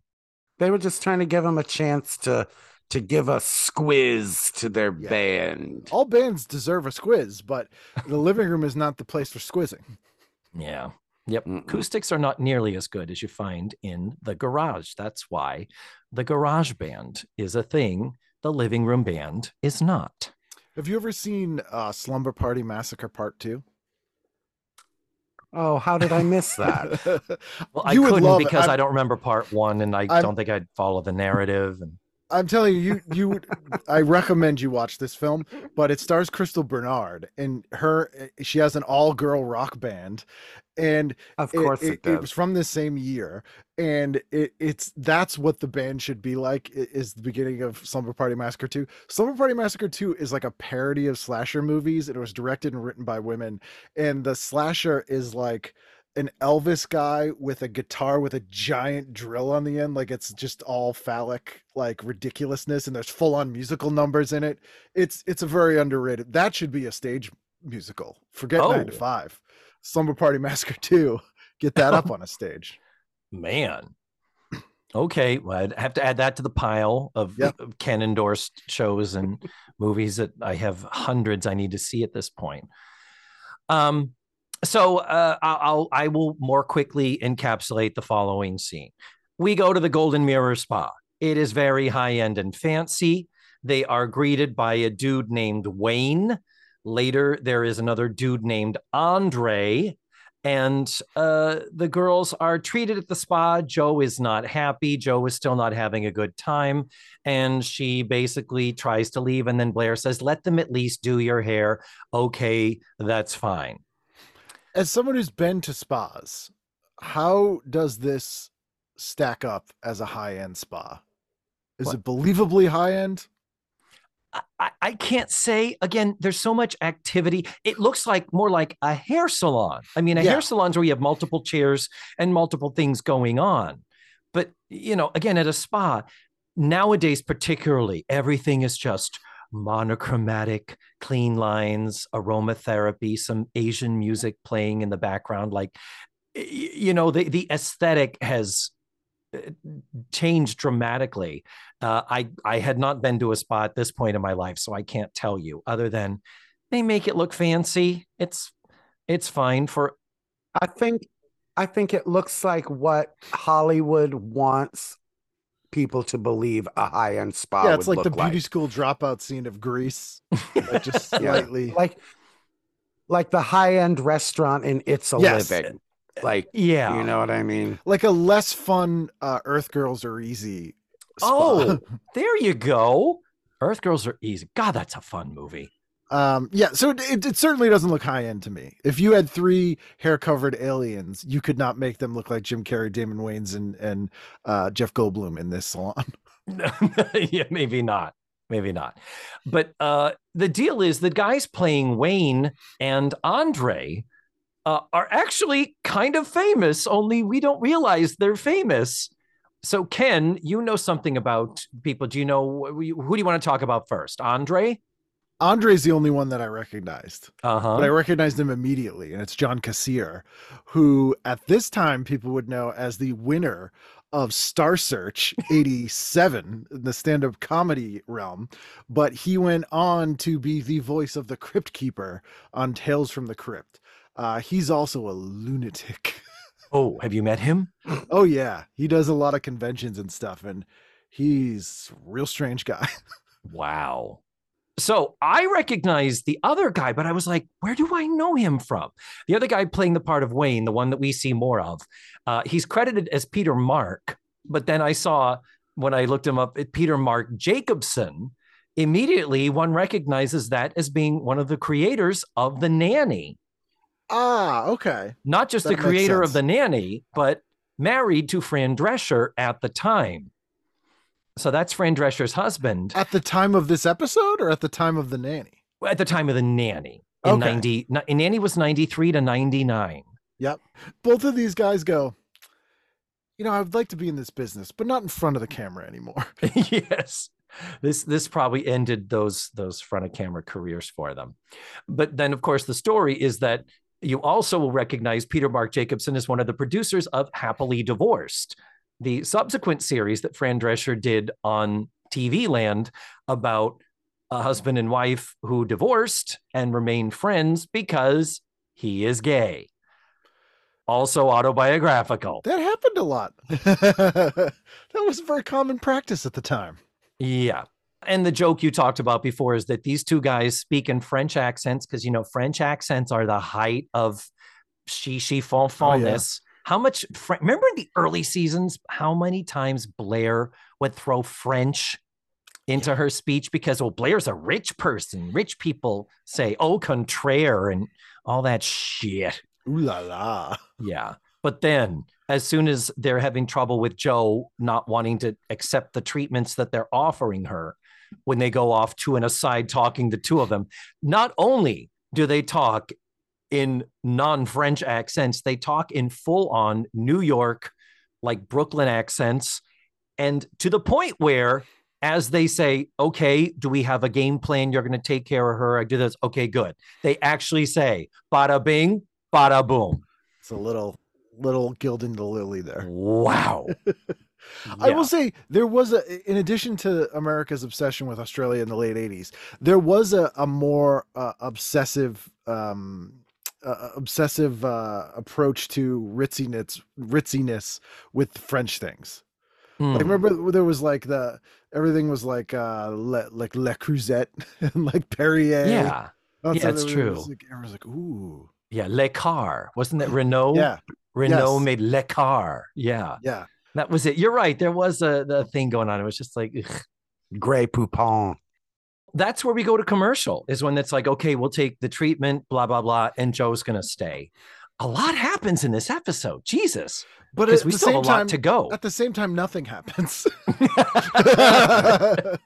They were just trying to give them a chance to to give a squiz to their Yeah. band. All bands deserve a squiz, but the living room is not the place for squizzing. Yeah. Yep. Mm-mm. Acoustics are not nearly as good as you find in the garage. That's why the garage band is a thing. The living room band is not. Have you ever seen uh, Slumber Party Massacre Part Two? Oh, how did I miss that? (laughs) Well, I You would couldn't because I'm- I don't remember part one and I I'm- don't think I'd follow the narrative. And I'm telling you, you you I recommend you watch this film, but it stars Crystal Bernard and her she has an all-girl rock band and of it- course it, it, was from the same year and it, it's that's what the band should be like is the beginning of Slumber Party Massacre 2. Slumber Party Massacre 2 is like a parody of slasher movies. It was directed and written by women and the slasher is like an Elvis guy with a guitar with a giant drill on the end. Like it's just all phallic, like ridiculousness, and there's full on musical numbers in it. It's it's a very underrated. That should be a stage musical. Forget nine to Oh. five. Slumber Party Massacre 2. Get that up on a stage. (laughs) man. Okay, well, I'd have to add that to the pile of, Yep. of Ken endorsed shows and movies that I have hundreds I need to see at this point. Um, so uh, I'll, I'll more quickly encapsulate the following scene. we go to the Golden Mirror Spa. It is very high end and fancy. They are greeted by a dude named Wayne. Later, there is another dude named Andre. And uh, the girls are treated at the spa. Jo is not happy. Jo is still not having a good time. And she basically tries to leave. And then Blair says, Let them at least do your hair. Okay, that's fine. As someone who's been to spas, how does this stack up as a high end spa? Is What? it believably high end? I, I can't say again there's so much activity it looks like more like a hair salon i mean a Yeah. hair salon's where you have multiple chairs and multiple things going on but you know again at a spa nowadays particularly everything is just monochromatic clean lines aromatherapy some asian music playing in the background like you know the, the aesthetic has uh, changed dramatically uh, I I had not been to a spa at this point in my life, so I can't tell you other than they make it look fancy. It's it's fine for I think I think it looks like what Hollywood wants people to believe a high end spa yeah, it's like the beauty like. school dropout scene of Grease. Like just (laughs) Yeah. slightly. like like the high end restaurant in It's a Yes. Living. Like yeah. you know what I mean? like a less fun uh, Earth Girls Are Easy. spa. Oh, (laughs) there you go. Earth Girls are easy. God, that's a fun movie. Um, yeah, so it, it, certainly doesn't look high end to me. If you had three hair covered aliens, you could not make them look like Jim Carrey, Damon Wayans, and and uh, Jeff Goldblum in this salon. (laughs) (laughs) yeah, maybe not. Maybe not. But uh, the deal is the guys playing Wayne and Andre uh, are actually kind of famous, only we don't realize they're famous. So, Ken, you know something about people. Do you know who do you want to talk about first? Andre? Andre's the only one that I recognized, Uh but I recognized him immediately, and it's John Kassir, who at this time people would know as the winner of Star Search (laughs) 87 in the stand-up comedy realm, but he went on to be the voice of the Crypt Keeper on Tales from the Crypt. Uh, he's also a lunatic. (laughs) Oh, have you met him? oh yeah, he does a lot of conventions and stuff, and he's a real strange guy. (laughs) Wow. So I recognized the other guy, but I was like, where do I know him from? The other guy playing the part of Wayne, the one that we see more of, uh, he's credited as Peter Mark. But then I saw when I looked him up, Peter Mark Jacobson. Immediately, one recognizes that as being one of the creators of The Nanny, ah, okay. not just That the creator of. The Nanny, but married to Fran Drescher at the time. So that's Fran Drescher's husband. At the time of this episode, or at the time of the nanny? at the time of the nanny in Okay. 90 ni- nanny was 93 to 99 Yep. Both of these guys go. You know, I'd like to be in this business, but not in front of the camera anymore. (laughs) yes this this probably ended those those front of camera careers for them but then of course the story is that you also will recognize peter mark jacobson as one of the producers of happily divorced the subsequent series that fran drescher did on tv land about a husband and wife who divorced and remained friends because he is gay also autobiographical That happened a lot. (laughs) that was very common practice at the time. Yeah. And the joke you talked about before is that these two guys speak in French accents because, you know, French accents are the height of she, she, oh, fon, fonness. How much, remember in the early seasons, how many times Blair would throw French into her speech because, well, Blair's a rich person. Rich people say, au contraire, and all that shit. Ooh la la. Yeah. But then, as soon as they're having trouble with Jo not wanting to accept the treatments that they're offering her, when they go off to an aside talking, the two of them, not only do they talk in non French accents, they talk in full on New York, like Brooklyn accents. And to the point where, as they say, okay, do we have a game plan? You're going to take care of her. I do this. Okay, good. They actually say, bada bing, bada boom. It's a little little gilding the lily there. Wow. (laughs) I will say there was a in addition to America's obsession with Australia in the late 80s, there was a, a more uh, obsessive um uh, obsessive uh, approach to ritziness ritziness with French things. Mm. Like remember there was like the everything was like uh le, like Le Creuset (laughs) and like Perrier. yeah, Outside Yeah, it's of it, it true. was like, everyone's like, ooh, yeah. Le Car wasn't it Renault? yeah, Renault yes. made Le Car. Yeah, yeah. that was it. You're right. There was a the thing going on. It was just like. ugh. Grey Poupon. That's where we go to commercial is when it's like okay we'll take the treatment blah blah blah and Jo's gonna stay. A lot happens in this episode jesus But at we the still same have a lot time, to go. at the same time, nothing happens. (laughs)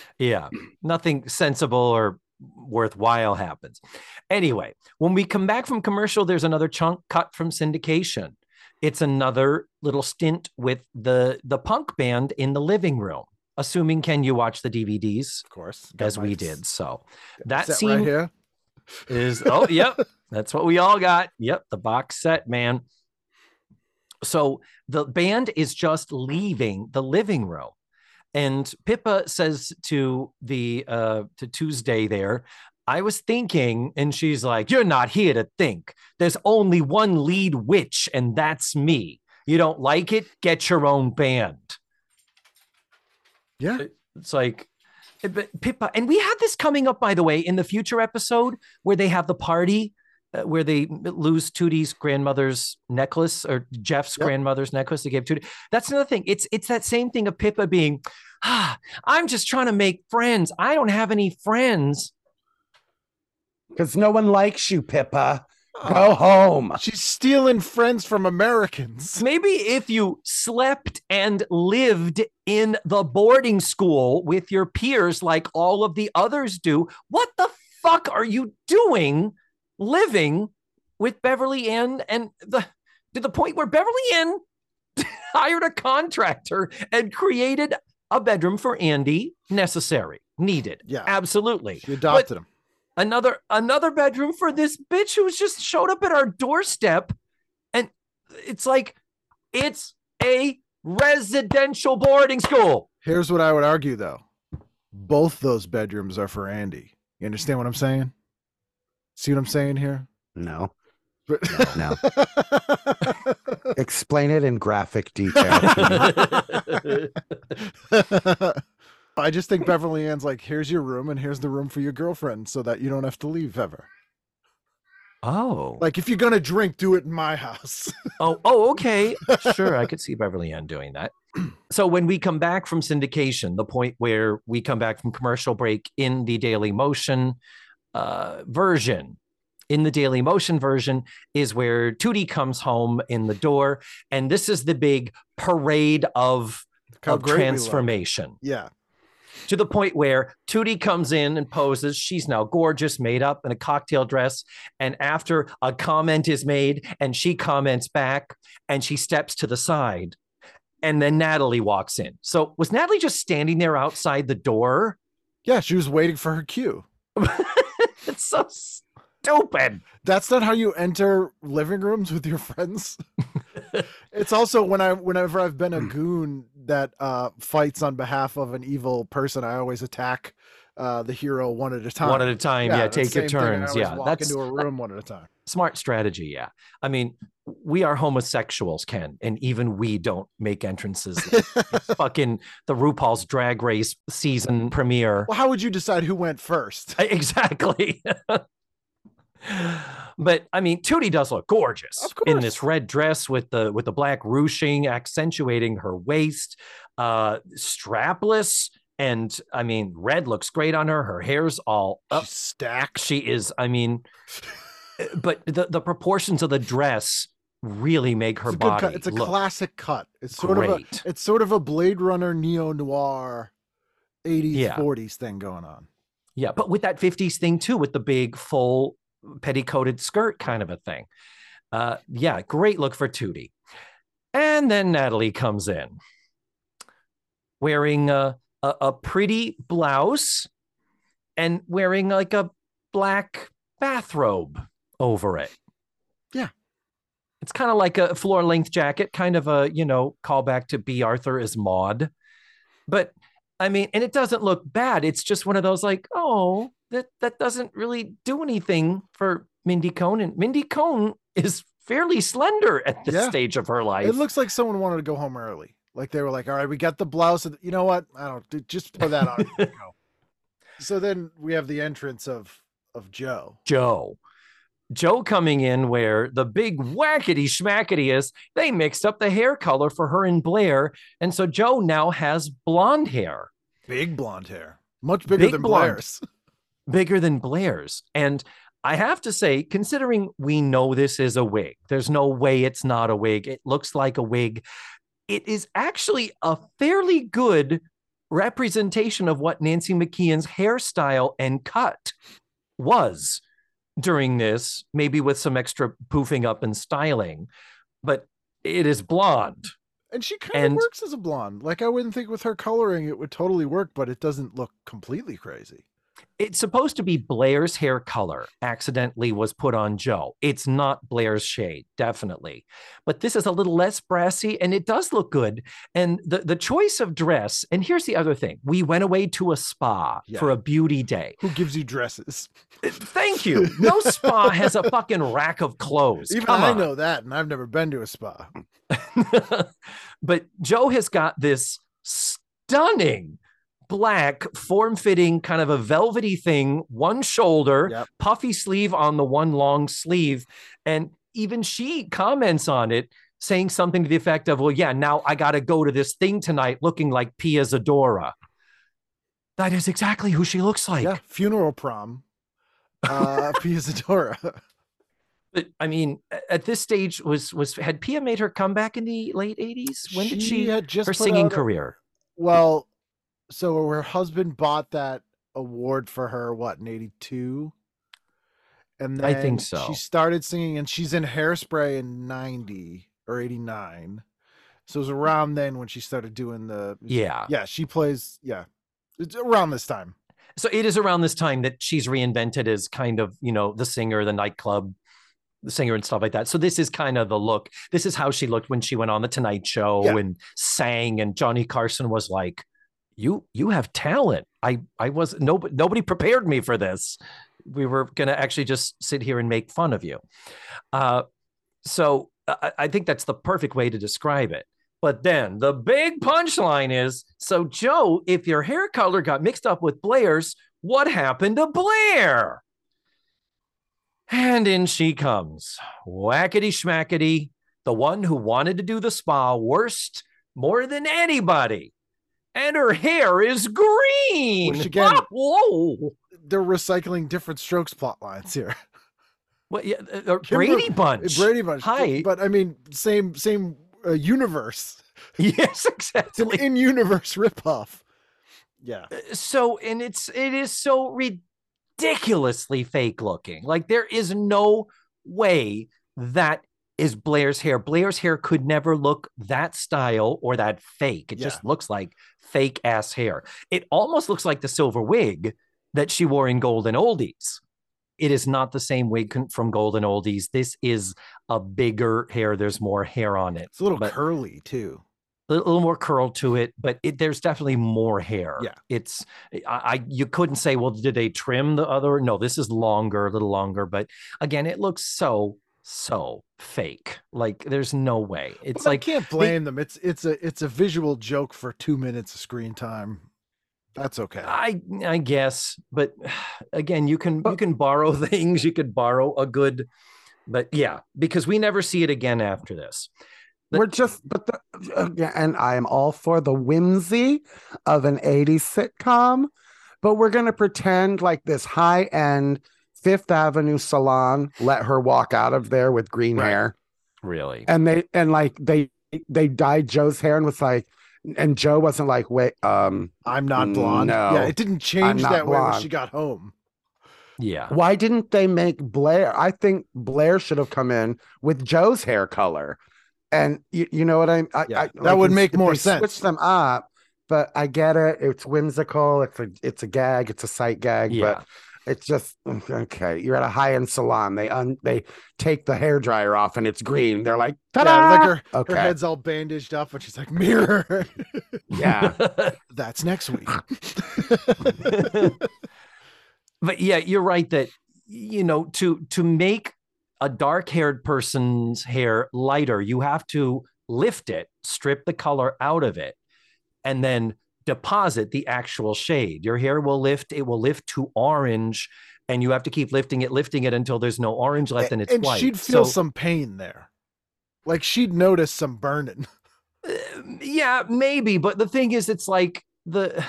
(laughs) yeah nothing sensible or worthwhile happens. Anyway when we come back from commercial there's another chunk cut from syndication. It's another little stint with the the punk band in the living room assuming can you watch the dvds of course, as we did so. That set scene right here. is oh (laughs) yep. That's what we all got. Yep the box set man. So the band is just leaving the living room. And pippa says to the uh to tuesday there i was thinking and she's like you're not here to think. There's only one lead witch and that's me. You don't like it? Get your own band Yeah, it's like Pippa, and we had this coming up, by the way, in the future episode where they have the party uh, where they lose Tootie's grandmother's necklace or Jeff's Yep. grandmother's necklace they gave Tootie. That's another thing. It's it's that same thing of Pippa being, ah, I'm just trying to make friends. I don't have any friends. Because no one likes you, Pippa. Go uh, home. she's stealing friends from Americans. Maybe if you slept and lived in the boarding school with your peers like all of the others do, what the fuck are you doing living with Beverly Ann and the to the point where Beverly Ann (laughs) hired a contractor and created a bedroom for Andy necessary, needed. Yeah. Absolutely. She adopted him. Another another bedroom for this bitch who's just showed up at our doorstep and it's like it's a residential boarding school. Here's what I would argue, though. Both those bedrooms are for Andy. You understand what I'm saying? See what I'm saying here? No. (laughs) But- No. Explain it in graphic detail. (laughs) (laughs) I just think Beverly Ann's like, here's your room and here's the room for your girlfriend so that you don't have to leave ever. Oh. Like, if you're going to drink, do it in my house. (laughs) Oh, oh, okay. Sure, I could see Beverly Ann doing that. (clears throat) So when we come back from syndication, the point where we come back from commercial break in the Daily Motion uh, version, in the Daily Motion version is where Tootie comes home in the door, and this is the big parade of, of great we love it. transformation Yeah. To the point where Tootie comes in and poses. She's now gorgeous, made up in a cocktail dress. And after a comment is made and she comments back and she steps to the side, and then Natalie walks in. So was Natalie just standing there outside the door? Yeah. She was waiting for her cue. (laughs) It's so stupid. That's not how you enter living rooms with your friends. (laughs) it's also when I whenever I've been a goon that uh fights on behalf of an evil person, I always attack uh the hero one at a time. One at a time. Yeah, the take your same thing, I turns. Yeah, walk that's into a room one at a time. smart strategy. Yeah. I mean, we are homosexuals, Ken, and even we don't make entrances. (laughs) fucking the RuPaul's Drag Race season premiere. Well, how would you decide who went first? Exactly. (laughs) but I mean, Tootie does look gorgeous in this red dress with the with the black ruching accentuating her waist, uh, strapless, and I mean, red looks great on her. Her hair's all up. She's stacked. She is. I mean, (laughs) but the the proportions of the dress really make her It's good body cut. It's a classic cut. It's sort of a it's sort of a Blade Runner neo noir 80s Yeah. 40s thing going on. Yeah, but with that 50s thing too, with the big full petticoated skirt kind of a thing. Uh, yeah, great look for Tootie. And then Natalie comes in wearing a, a, a pretty blouse and wearing like a black bathrobe over it. Yeah. It's kind of like a floor length jacket, kind of a, you know, callback to Bea Arthur as Maude. But I mean, and it doesn't look bad. It's just one of those like, oh, that that doesn't really do anything for Mindy Cohn. And Mindy Cohn is fairly slender at this Yeah. stage of her life. It looks like someone wanted to go home early. Like they were like, all right, we got the blouse. You know what? I don't just put that on. (laughs) So then we have the entrance of of Jo. Jo. Jo coming in where the big whackety schmackety is, they mixed up the hair color for her and Blair. And so Jo now has blonde hair, Big blonde hair. Much bigger Big than blonde. Blair's. (laughs) bigger than Blair's. And I have to say, considering we know this is a wig, there's no way it's not a wig. It looks like a wig. It is actually a fairly good representation of what Nancy McKeon's hairstyle and cut was during this, maybe with some extra poofing up and styling. But it is blonde. And she kind And- of works as a blonde. Like I wouldn't think with her coloring it would totally work, but it doesn't look completely crazy. It's supposed to be Blair's hair color, accidentally was put on Jo. It's not Blair's shade, definitely. But this is a little less brassy and it does look good. And the, the choice of dress, and here's the other thing we went away to a spa Yeah. for a beauty day. Who gives you dresses? Uh, thank you. No spa has a fucking rack of clothes. Even Come I on. know that, and I've never been to a spa. (laughs) but Jo has got this stunning black form fitting kind of a velvety thing, one shoulder, Yep. puffy sleeve on the one long sleeve. And even she comments on it, saying something to the effect of, Well, yeah, now I got to go to this thing tonight looking like Pia Zadora. That is exactly who she looks like. yeah, funeral prom. Uh, (laughs) Pia Zadora. But I mean, at this stage, was was had Pia made her comeback in the late 80s? When did she had just her singing a- career? Well, so her husband bought that award for her, what, in 82? And then I think so. She started singing, and she's in Hairspray in 90 or 89. So it was around then when she started doing the. Yeah. Yeah, she plays. Yeah. It's around this time. So it is around this time that she's reinvented as kind of, you know, the singer, the nightclub the singer and stuff like that. So this is kind of the look. This is how she looked when she went on the Tonight Show Yeah. and sang and Johnny Carson was like, "You you have talent. I I was nobody nobody prepared me for this. We were going to actually just sit here and make fun of you." Uh so I, I think that's the perfect way to describe it. But then the big punchline is so, Jo, if your hair color got mixed up with Blair's, what happened to Blair? And in she comes, whackety schmackety, the one who wanted to do the spa worst more than anybody. And her hair is green. Which again- whoa. They're recycling Diff'rent Strokes plot lines here. What, yeah, uh, uh, Kimber- Brady Bunch. Brady Bunch. Hi. But I mean, same same uh, universe. (laughs) Yes, It's an exactly. in-universe ripoff. Yeah. so and it's it is so ridiculously fake looking like there is no way that is blair's hair blair's hair could never look that style or that fake it just looks like fake ass hair it almost looks like the silver wig that she wore in golden oldies it is not the same wig from golden oldies this is a bigger hair there's more hair on it It's a little But- curly too. a little more curl to it, but it, there's definitely more hair. Yeah. it's I, I you couldn't say, well, did they trim the other? No, this is longer, a little longer, but again, it looks so so fake. Like there's no way. It's But like I can't blame them. It's it's a it's a visual joke for two minutes of screen time. That's okay. I I guess, but (sighs) again, you can you can borrow (laughs) things. You could borrow a good, but yeah, because we never see it again after this. But- We're just, but the, uh, yeah, and I am all for the whimsy of an 80s sitcom, but we're going to pretend like this high end Fifth Avenue salon let her walk out of there with green Right. hair. Really, And they, and like they, they dyed Jo's hair and was like, and Jo wasn't like, wait, um, I'm not blonde. No, yeah, it didn't change not that way when she got home. yeah. why didn't they make Blair? I think Blair should have come in with Jo's hair color. And you, you know what I, I, Yeah, I that would make more sense. Switch them up, but I get it. It's whimsical. It's a it's a gag. It's a sight gag. Yeah. But it's just okay. You're at a high end salon. They un they take the hair dryer off and it's green. They're like, ta Yeah, like her, Okay. her head's all bandaged up, and she's like, "Mirror." (laughs) yeah. (laughs) That's next week. (laughs) but yeah, you're right that you know to to make a dark-haired person's hair lighter, you have to lift it, strip the color out of it, and then deposit the actual shade. Your hair will lift, it will lift to orange, and you have to keep lifting it, lifting it until there's no orange left and it's and white. she'd feel So- some pain there. Like she'd notice some burning. (laughs) Uh, yeah maybe but the thing is it's like the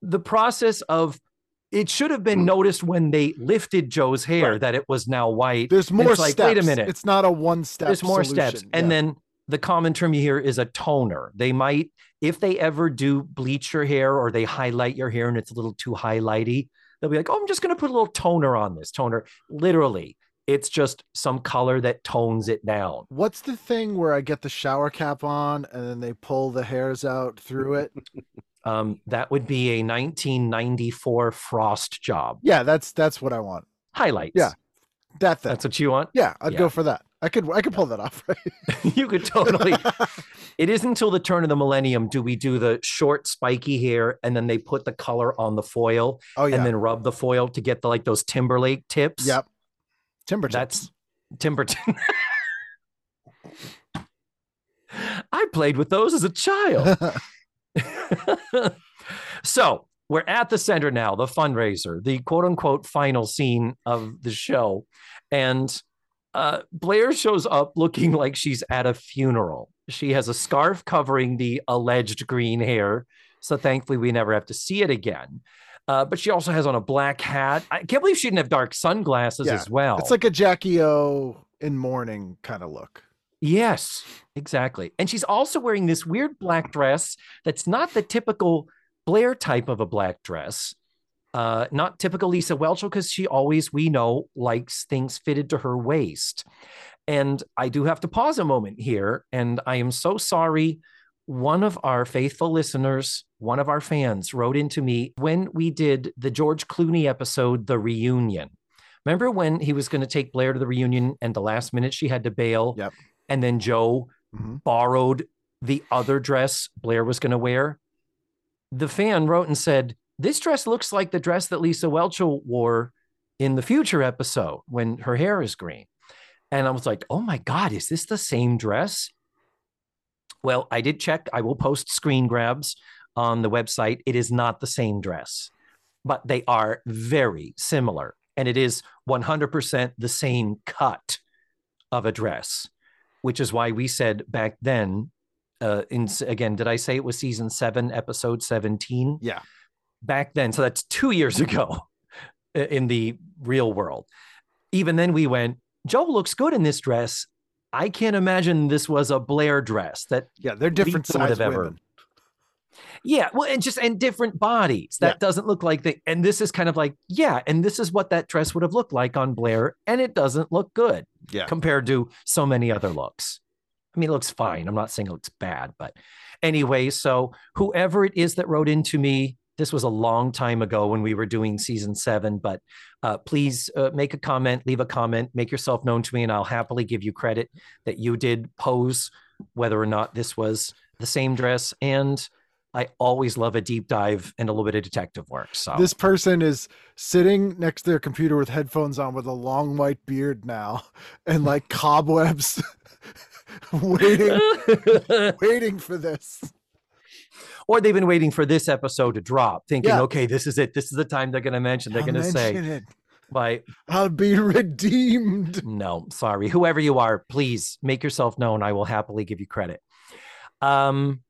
the process of it should have been noticed when they lifted Jo's hair Right. that it was now white There's more it's like steps. wait a minute It's not a one step. there's more steps and then the common term you hear is a toner they might if they ever do bleach your hair or they highlight your hair and it's a little too highlighty they'll be like oh i'm just going to put a little toner on this toner literally it's just some color that tones it down What's the thing where I get the shower cap on and then they pull the hairs out through it? (laughs) um, that would be a 1994 frost job Yeah, that's that's what I want. highlights Yeah. That thing. That's what you want? yeah, I'd yeah. go for that. I could I could pull that off, (laughs) right? (laughs) you could totally. it isn't until the turn of the millennium do we do the short, spiky hair and then they put the color on the foil Oh yeah. and then rub the foil to get the like those Timberlake tips. yep. Timber That's tips. Timberton. (laughs) I played with those as a child. so we're at the center now, the fundraiser, the quote unquote final scene of the show. And uh, Blair shows up looking (laughs) like she's at a funeral. She has a scarf covering the alleged green hair. So thankfully, we never have to see it again. Uh, but she also has on a black hat. I can't believe she didn't have dark sunglasses Yeah, as well. It's like a Jackie O in mourning kind of look. Yes, exactly. And she's also wearing this weird black dress that's not the typical Blair type of a black dress. Uh, not typical Lisa Whelchel because she always, we know, likes things fitted to her waist. And I do have to pause a moment here. And I am so sorry. One of our faithful listeners, one of our fans, wrote into me when we did the George Clooney episode, The Reunion. Remember when he was going to take Blair to the reunion and the last minute she had to bail? Yep. And then Jo Mhm. borrowed the other dress Blair was going to wear. The fan wrote and said, This dress looks like the dress that Lisa Whelchel wore in the future episode when her hair is green. And I was like, Oh my God, is this the same dress? Well, I did check. I will post screen grabs on the website. It is not the same dress, but they are very similar. And it is 100% the same cut of a dress, which is why we said back then, uh, in again, did I say it was season seven, episode 17? Yeah. Back then. So that's two years (laughs) ago in the real world. Even then, we went, Jo looks good in this dress. I can't imagine this was a Blair dress that Yeah, they're different size have ever- (laughs) yeah, well, and just and different bodies. That doesn't look like the and this is kind of like, yeah, and this is what that dress would have looked like on Blair, and it doesn't look good Yeah. compared to so many other looks. I mean, it looks fine. I'm not saying it looks bad, but anyway, so whoever it is that wrote into me, this was a long time ago when we were doing season seven, but uh, please uh, make a comment, leave a comment, make yourself known to me, and I'll happily give you credit that you did pose whether or not this was the same dress. And I always love a deep dive and a little bit of detective work. So This person is sitting next to their computer with headphones on with a long white beard now (laughs) and like cobwebs (laughs) waiting (laughs) waiting for this. Or they've been waiting for this episode to drop, thinking, Yeah. okay, this is it. This is the time they're going to mention. They're going to say, it. by I'll be redeemed. no, sorry, whoever you are, please make yourself known. I will happily give you credit. Um,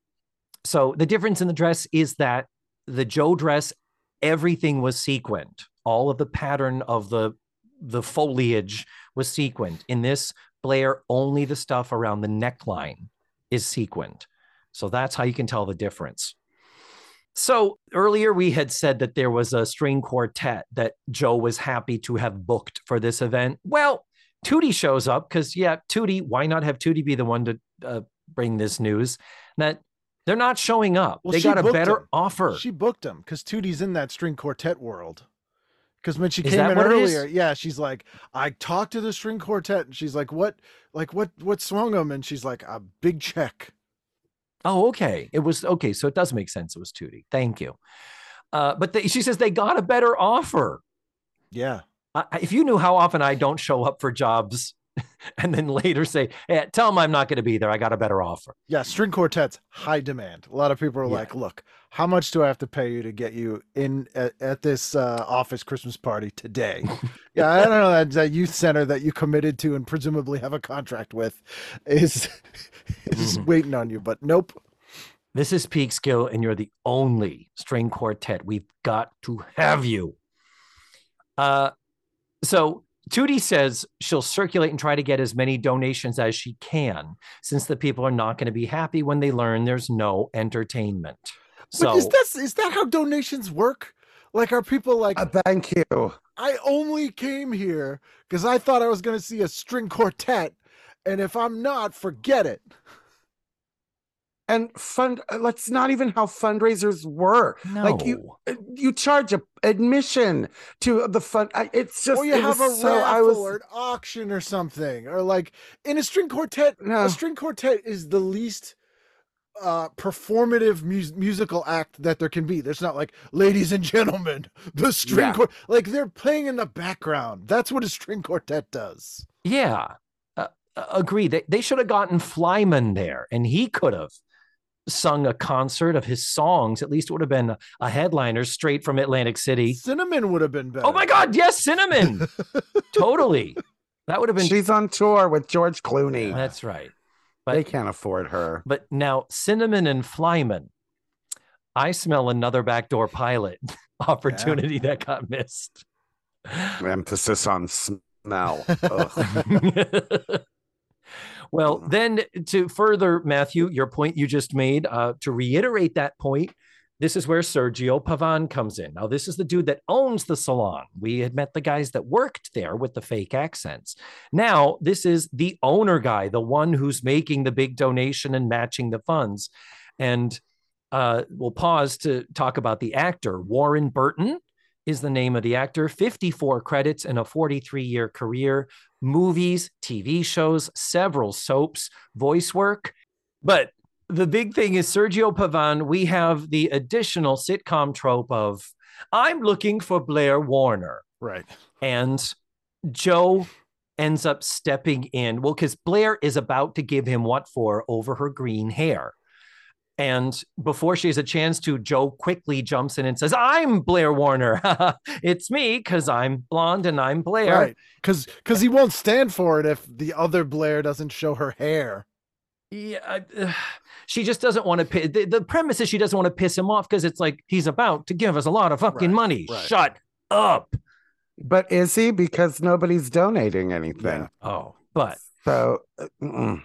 so the difference in the dress is that the Jo dress, everything was sequined. All of the pattern of the the foliage was sequined. In this, Blair, only the stuff around the neckline is sequined. So that's how you can tell the difference. So earlier we had said that there was a string quartet that Jo was happy to have booked for this event. Well, Tootie shows up because, yeah, Tootie, why not have Tootie be the one to uh, bring this news that they're not showing up? Well, they got a better him. offer. She booked him because Tootie's in that string quartet world. Because when she Is came in what it is? earlier, yeah, she's like, I talked to the string quartet, and she's like, what, like what, what swung them? And she's like, a big check. Oh, okay. It was okay. So it does make sense. It was Tootie. Thank you. Uh, but they, she says they got a better offer. Yeah, I- if you knew how often I don't show up for jobs (laughs) and then later say, hey, tell them I'm not going to be there. I got a better offer. Yeah, string quartets, high demand. A lot of people are Yeah. like, look, how much do I have to pay you to get you in at, at this uh, office Christmas party today? (laughs) yeah, I don't know that, that youth center that you committed to and presumably have a contract with is (laughs) is Mhm. waiting on you, but nope. This is peak skill, and you're the only string quartet. We've got to have you. Uh, so Tootie says she'll circulate and try to get as many donations as she can, since the people are not going to be happy when they learn there's no entertainment. But So is that is that how donations work? Like, are people like, Uh, thank you. I only came here because I thought I was going to see a string quartet, and if I'm not, forget it. And fund. uh, That's not even how fundraisers work. no, Like you, uh, you charge a admission to the fund. It's just. or you it have a so, raffle I was, or an auction or something, or like in a string quartet. No. A string quartet is the least uh performative mus- musical act that there can be. There's not like, ladies and gentlemen, the string Yeah. quartet. Like they're playing in the background. That's what a string quartet does. yeah, uh, uh, agree. They they should have gotten Flyman there, and he could have sung a concert of his songs. At least it would have been a, a headliner straight from Atlantic City. Cinnamon would have been better. Oh my God! Yes, cinnamon. (laughs) totally. That would have been. she's on tour with George Clooney. That's right. they can't afford her. but now cinnamon and Flyman. I smell another backdoor pilot (laughs) opportunity that got missed. Emphasis on smell. (laughs) Well, then to further Matthew, your point you just made, uh, to reiterate that point, this is where Sergio Pavan comes in. Now, this is the dude that owns the salon. We had met the guys that worked there with the fake accents. Now, this is the owner guy, the one who's making the big donation and matching the funds. And uh, we'll pause to talk about the actor. Warren Burton is the name of the actor, 54 credits in a 43 year career, movies, TV shows, several soaps, voice work. But the big thing is Sergio Pavan. We have the additional sitcom trope of I'm looking for Blair Warner. Right. And Jo ends up stepping in. Well, because Blair is about to give him what for over her green hair. And before she has a chance to, Jo quickly jumps in and says, I'm Blair Warner. (laughs) it's me because I'm blonde and I'm Blair. Right. Because because he won't stand for it if the other Blair doesn't show her hair. Yeah, I- ugh. she just doesn't want to. Pi- the, the premise is she doesn't want to piss him off because it's like he's about to give us a lot of fucking Right, money. right. Shut up. But is he? Because nobody's donating anything. Yeah. Oh, but So, uh,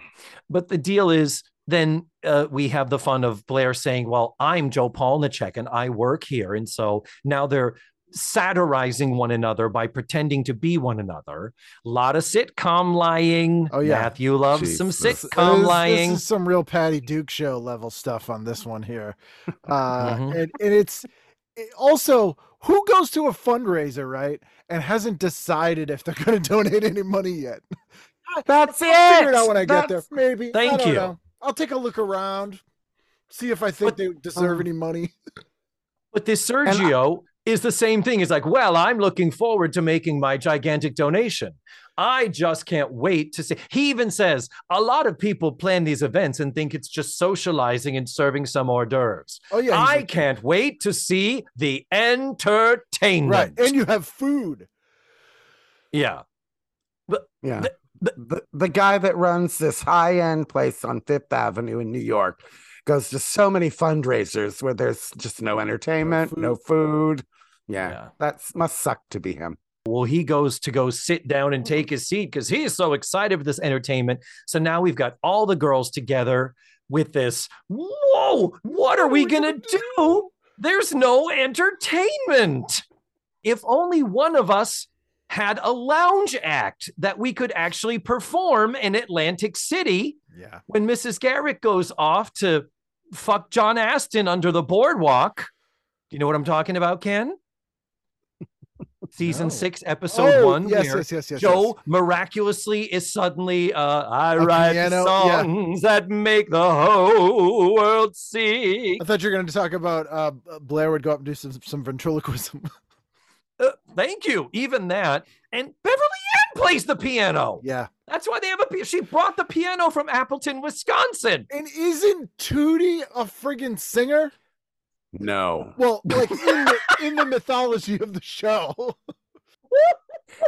but the deal is then uh, we have the fun of Blair saying, "Well, I'm Jo Polniaczek and I work here," and so now they're satirizing one another by pretending to be one another. A lot of sitcom lying. Oh, yeah. Matthew loves some Jesus. This- sitcom this- lying. This is some real Patty Duke show level stuff on this one here. (laughs) Uh, Mhm. and, and it's it- also who goes to a fundraiser, right? And hasn't decided if they're going (laughs) to donate any money yet. that's I'll figure it. it out when I get there. That's- Maybe. I Thank don't you. know. I'll take a look around, see if I think But- they deserve um, any money. But this (laughs) Sergio is the same thing. He's like, well, I'm looking forward to making my gigantic donation. I just can't wait to see. He even says a lot of people plan these events and think it's just socializing and serving some hors d'oeuvres. Oh yeah, I like- can't wait to see the entertainment. right, and you have food. yeah. But yeah. The- The, the, the guy that runs this high end place on Fifth Avenue in New York goes to so many fundraisers where there's just no entertainment, no food. Yeah. Yeah. That's must suck to be him. Well, he goes to go sit down and take his seat because he's so excited for this entertainment. So now we've got all the girls together with this. Whoa, what are we going to do? There's no entertainment. If only one of us had a lounge act that we could actually perform in Atlantic City Yeah. when Mrs. Garrett goes off to fuck John Aston under the boardwalk. Do you know what I'm talking about, Ken? (laughs) Season No. six, episode oh, one, Yes, yes, yes, yes. Jo yes. miraculously is suddenly uh, I A write piano, yeah. songs that make the whole world see. I thought you were going to talk about uh, Blair would go up and do some some ventriloquism. (laughs) Uh, thank you. Even that. And Beverly Ann plays the piano. Yeah. That's why they have a. pi- She brought the piano from Appleton, Wisconsin. And isn't Tootie a friggin' singer? No. Well, like in the (laughs) in the mythology of the show.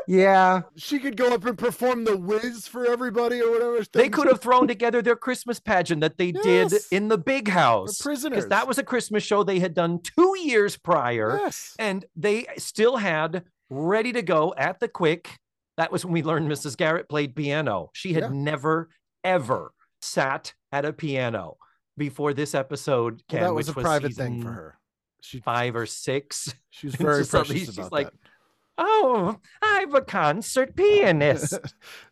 Yeah. She could go up and perform the Wiz for everybody or whatever. They could have thrown together their Christmas pageant that they did in the big house. Prisoners. Because that was a Christmas show they had done two years prior. Yes. And they still had ready to go at the quick. That was when we learned Mrs. Garrett played piano. She had Yeah. never, ever sat at a piano before this episode. Well, Ken, that was a which private thing for her. She Five or six. she was (laughs) very precious she's about like, that. Oh, I'm a concert pianist.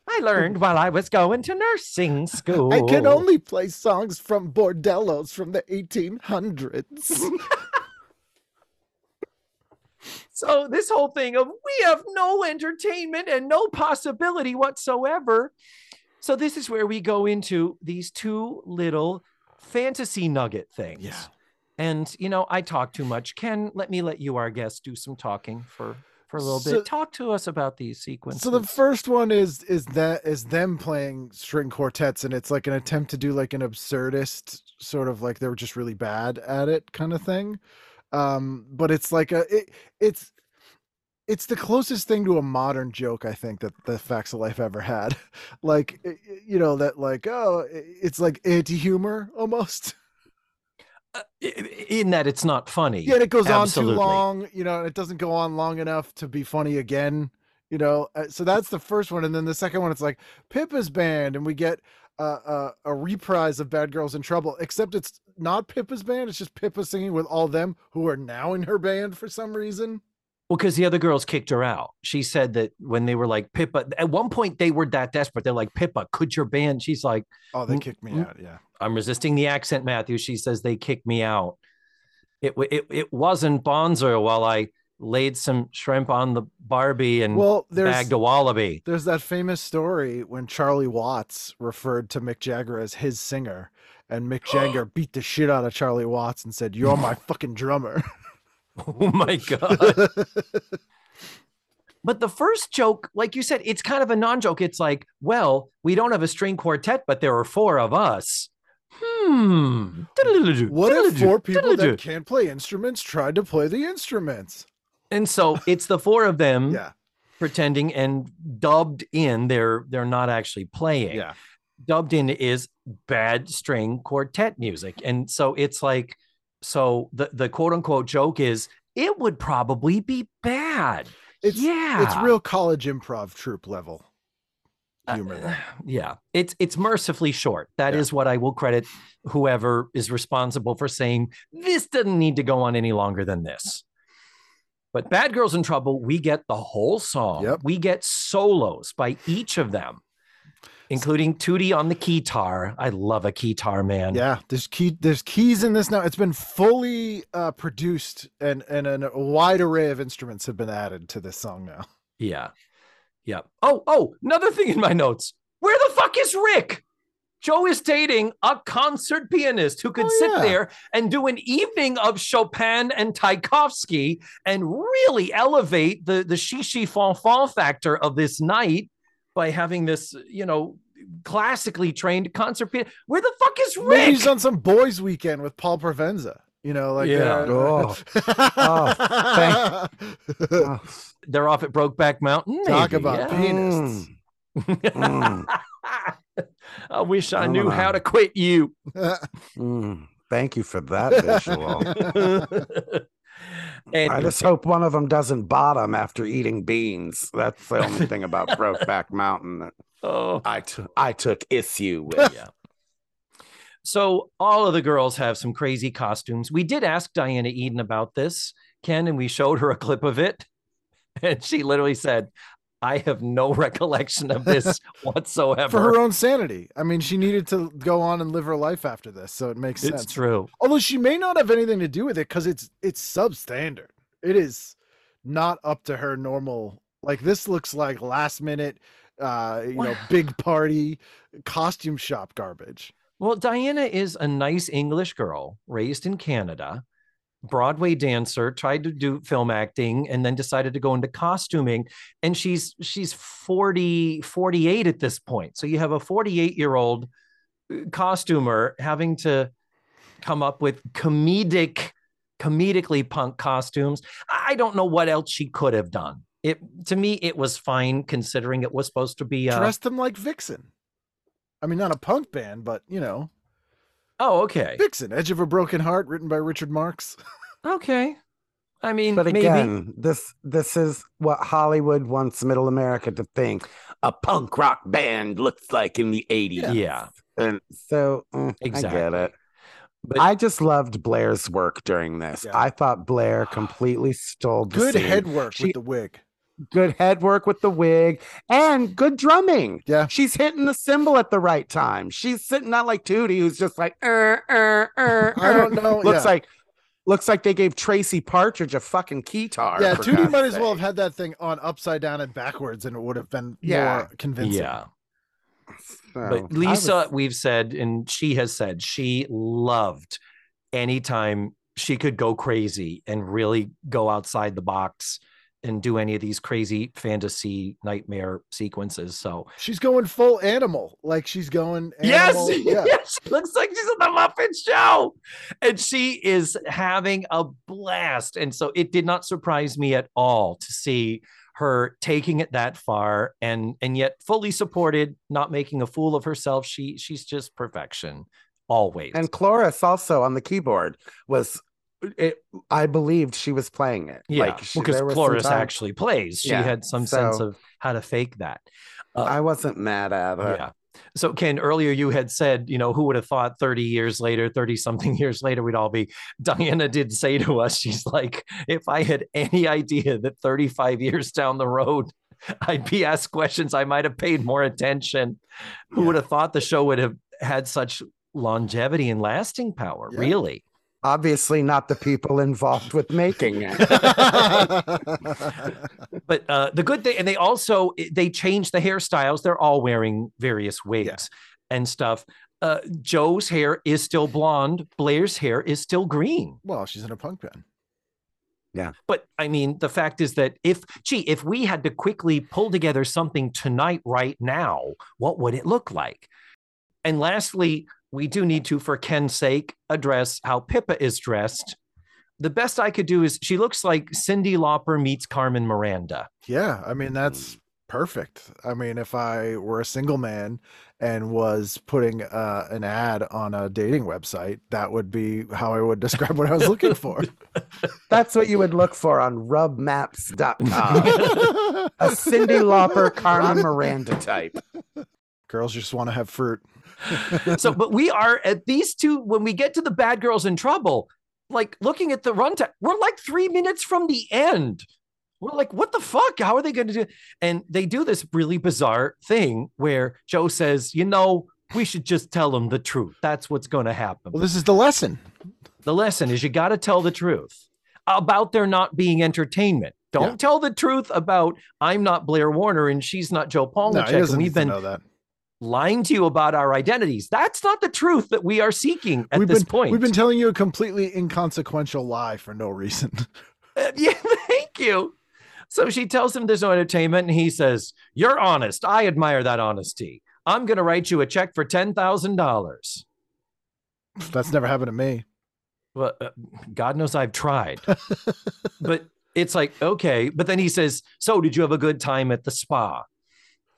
I (laughs) learned while I was going to nursing school. I can only play songs from bordellos from the 1800s. (laughs) So this whole thing of we have no entertainment and no possibility whatsoever. So this is where we go into these two little fantasy nugget things. Yeah. And you know, I talk too much. Ken, let me let you, our guest, do some talking for for a little So- bit. Talk to us about these sequences. so the first one is is that is them playing string quartets and it's like an attempt to do like an absurdist sort of like they were just really bad at it kind of thing um but it's like a it, it's it's the closest thing to a modern joke i think that the facts of life ever had (laughs) like you know that like oh it's like anti-humor almost (laughs) in that it's not funny. yeah and it goes Absolutely. on too long you know and it doesn't go on long enough to be funny again you know Uh, so that's the first one and then the second one it's like pippa's band and we get uh, uh, a reprise of bad girls in trouble except it's not pippa's band it's just pippa singing with all them who are now in her band for some reason Well, because the other girls kicked her out. She said that when they were like Pippa, at one point they were that desperate. They're like, Pippa, could your band? She's like, oh they Mm, kicked me mm. out yeah I'm resisting the accent, Matthew. She says they kicked me out. It it it wasn't Bonzer while I laid some shrimp on the Barbie and well there's bagged a wallaby. there's that famous story when charlie watts referred to mick jagger as his singer and mick jagger (gasps) beat the shit out of charlie watts and said you're my (laughs) fucking drummer (laughs) (laughs) Oh my god! (laughs) But the first joke, like you said, it's kind of a non-joke. It's like, well, we don't have a string quartet, but there are four of us. Hmm. What if four (laughs) people that can't play instruments tried to play the instruments? And so it's the four of them Yeah, pretending and dubbed in. They're they're not actually playing. yeah. Dubbed in is bad string quartet music, and so it's like, so the the quote unquote joke is it would probably be bad. It's yeah, it's real college improv troupe level Uh, humor. there. (sighs) yeah, it's it's mercifully short. That is Yeah. what I will credit whoever is responsible for saying this doesn't need to go on any longer than this. But Bad Girls in Trouble, we get the whole song. Yep. We get solos by each of them, including Tootie on the keytar. I love a keytar, man. Yeah, there's key there's keys in this now. It's been fully uh, produced and and a wide array of instruments have been added to this song now. Yeah. Yeah. Oh, oh, another thing in my notes. Where the fuck is Rick? Joe is dating a concert pianist who could Oh, sit yeah. there and do an evening of Chopin and Tchaikovsky and really elevate the the shishi fanfan factor of this night by having this, you know, classically trained concert pianist. Where the fuck is Rick? Maybe he's on some boys weekend with Paul Provenza. You know, like Yeah. uh, Oh. (laughs) Oh. (laughs) They're off at Brokeback Mountain. Talk about yeah. pianists. Mm, (laughs) I wish I Come knew how to quit you. mm. Thank you for that visual. And I just hope one of them doesn't bottom after eating beans. That's the only thing about Brokeback Mountain that (laughs) oh, I I took issue with. (laughs) yeah. So all of the girls have some crazy costumes. We did ask Diana Eden about this, Ken, and we showed her a clip of it, (laughs) and she literally said, "I have no (laughs) recollection of this whatsoever." (laughs) For her own sanity. I mean, she needed to go on and live her life after this, so it makes it's sense. It's true. Although she may not have anything to do with it because it's it's substandard. It is not up to her normal. Like this looks like last minute, uh, you know, (sighs) big party costume shop garbage. Well, Diana is a nice English girl raised in Canada. Broadway dancer, tried to do film acting, and then decided to go into costuming. And she's she's 40, 48 at this point. So you have a 48 year old costumer having to come up with comedic, comedically punk costumes. I don't know what else she could have done. It to me, it was fine considering it was supposed to be. Uh, Dressed them like Vixen. I mean, not a punk band, but you know, oh, okay, Vixen, Edge of a Broken Heart, written by Richard Marx. (laughs) okay. I mean, But maybe. again, this this is what Hollywood wants Middle America to think a punk rock band looks like in the 80s. yeah, And so mm, I Exactly. get it. But- I just loved Blair's work during this. Yeah. I thought Blair completely stole the Good scene. head work She- with the wig. Good head work with the wig and good drumming. Yeah. She's hitting the cymbal at the right time. She's sitting not like Tootie, who's just like, er, er, er, I don't er." know. (laughs) Looks yeah. like looks like they gave Tracy Partridge a fucking keytar. yeah, for Tootie God's might as well have had that thing on upside down and backwards, and it would have been Yeah. more convincing. yeah. So, But Lisa, was- we've said, and she has said, she loved anytime she could go crazy and really go outside the box and do any of these crazy fantasy nightmare sequences. So She's going full animal, like she's going. yes, (laughs) Yeah. yes, looks like she's on the Muppet Show, and she is having a blast. And so it did not surprise me at all to see her taking it that far, and and yet fully supported, not making a fool of herself. She she's just perfection, always. and Cloris also on the keyboard was it I believed she was playing it. yeah, Like she, because Cloris time- actually plays. She Yeah, had some sense of how to fake that. uh, I wasn't mad at her. Yeah. So Ken, earlier you had said, you know, who would have thought 30 years later, 30 something (laughs) years later, we'd all be. Diana did say to us, (laughs) she's like, if I had any idea that 35 years down the road, (laughs) I'd be asked questions, I might have paid more attention. Who would have thought the show would have had such longevity and lasting power? Yeah. Really? Obviously not the people involved with making it. (laughs) But uh, the good thing, and they also they changed the hairstyles. They're all wearing various wigs and stuff. Uh, Jo's hair is still blonde. Blair's hair is still green. well, she's in a punk band. Yeah, but I mean, the fact is that if, gee, if we had to quickly pull together something tonight, right now, what would it look like? And lastly, we do need to, for Ken's sake, address how Pippa is dressed. The best I could do is she looks like Cyndi Lauper meets Carmen Miranda. Yeah, I mean that's perfect. I mean, if I were a single man and was putting uh, an ad on a dating website, that would be how I would describe what I was looking for. (laughs) That's what you would look for on rubmaps.com. (laughs) a Cyndi Lauper, Carmen Miranda type. Girls just want to have fruit. (laughs) so, but we are at these two when we get to the bad girls in trouble. Like looking at the runtime, we're like three minutes from the end. We're like, what the fuck? How are they going to do? And they do this really bizarre thing where Jo says, you know, we should just tell them the truth. That's what's going to happen. Well, this is the lesson. the lesson is you got to tell the truth about there not being entertainment. Don't Yeah. tell the truth about I'm not Blair Warner and she's not Jo No, he doesn't and we've been know that. Lying to you about our identities. That's not the truth that we are seeking at we've this been point. we've been telling you a completely inconsequential lie for no reason. (laughs) Uh, yeah, (laughs) thank you. So she tells him there's no entertainment, and he says, You're honest. I admire that honesty. I'm going to write you a check for $10,000. (laughs) That's never happened to me. Well, uh, God knows I've tried. but it's like, okay. But then he says, So did you have a good time at the spa?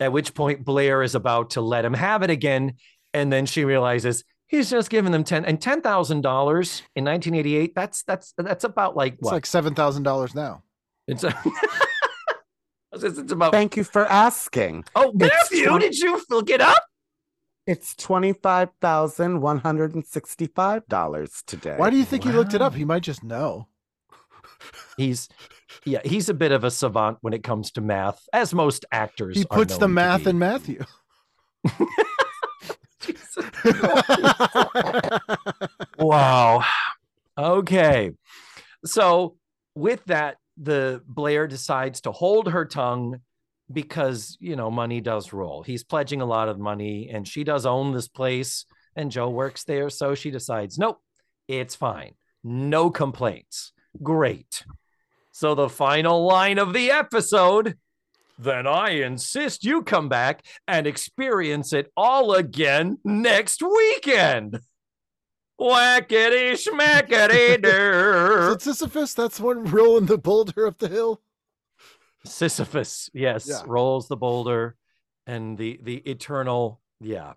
At which point Blair is about to let him have it again. And then she realizes he's just giving them 10 and $10,000 in 1988. That's, that's, that's about like It's what? like seven thousand dollars now. It's, a, (laughs) it's, it's about, Thank you for asking. oh, it's Matthew, twen- did you look it up? It's $25,165 today. Why do you think he looked it up? He might just know. (laughs) He's, yeah, he's a bit of a savant when it comes to math, as most actors. He puts the math in Matthew. (laughs) (laughs) Wow. Okay. So with that, the Blair decides to hold her tongue because you know money does roll. He's pledging a lot of money, and she does own this place, and Jo works there, so she decides, nope, it's fine. No complaints. Great. So the final line of the episode. Then I insist you come back and experience it all again next weekend. Whackity schmackity (laughs) Is it Sisyphus? That's one rolling the boulder up the hill. Sisyphus, yes, Yeah. rolls the boulder, and the the eternal, yeah,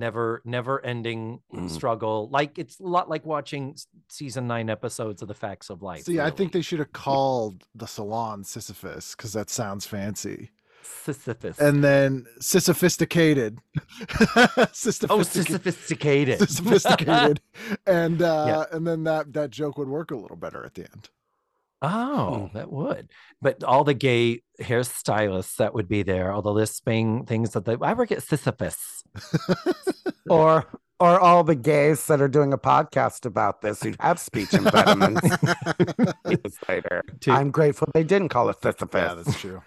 never never ending Mm. struggle. Like it's a lot like watching season nine episodes of The Facts of Life. See, I think they should have called the salon Sisyphus because that sounds fancy. Sisyphus. And then Sisyphisticated. (laughs) oh, Sophisticated. (laughs) sophisticated. and uh and then that that joke would work a little better at the end Oh, hmm. that would. But all the gay hairstylists that would be there, all the lisping things that they I work at Sisyphus. Or or all the gays that are doing a podcast about this who have speech impediments. (laughs) (laughs) Later. I'm grateful they didn't call it Sisyphus. yeah that's true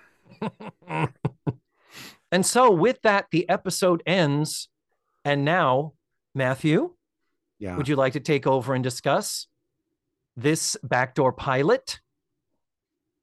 (laughs) and so with that, the episode ends. And now, Matthew, yeah. would you like to take over and discuss this backdoor pilot?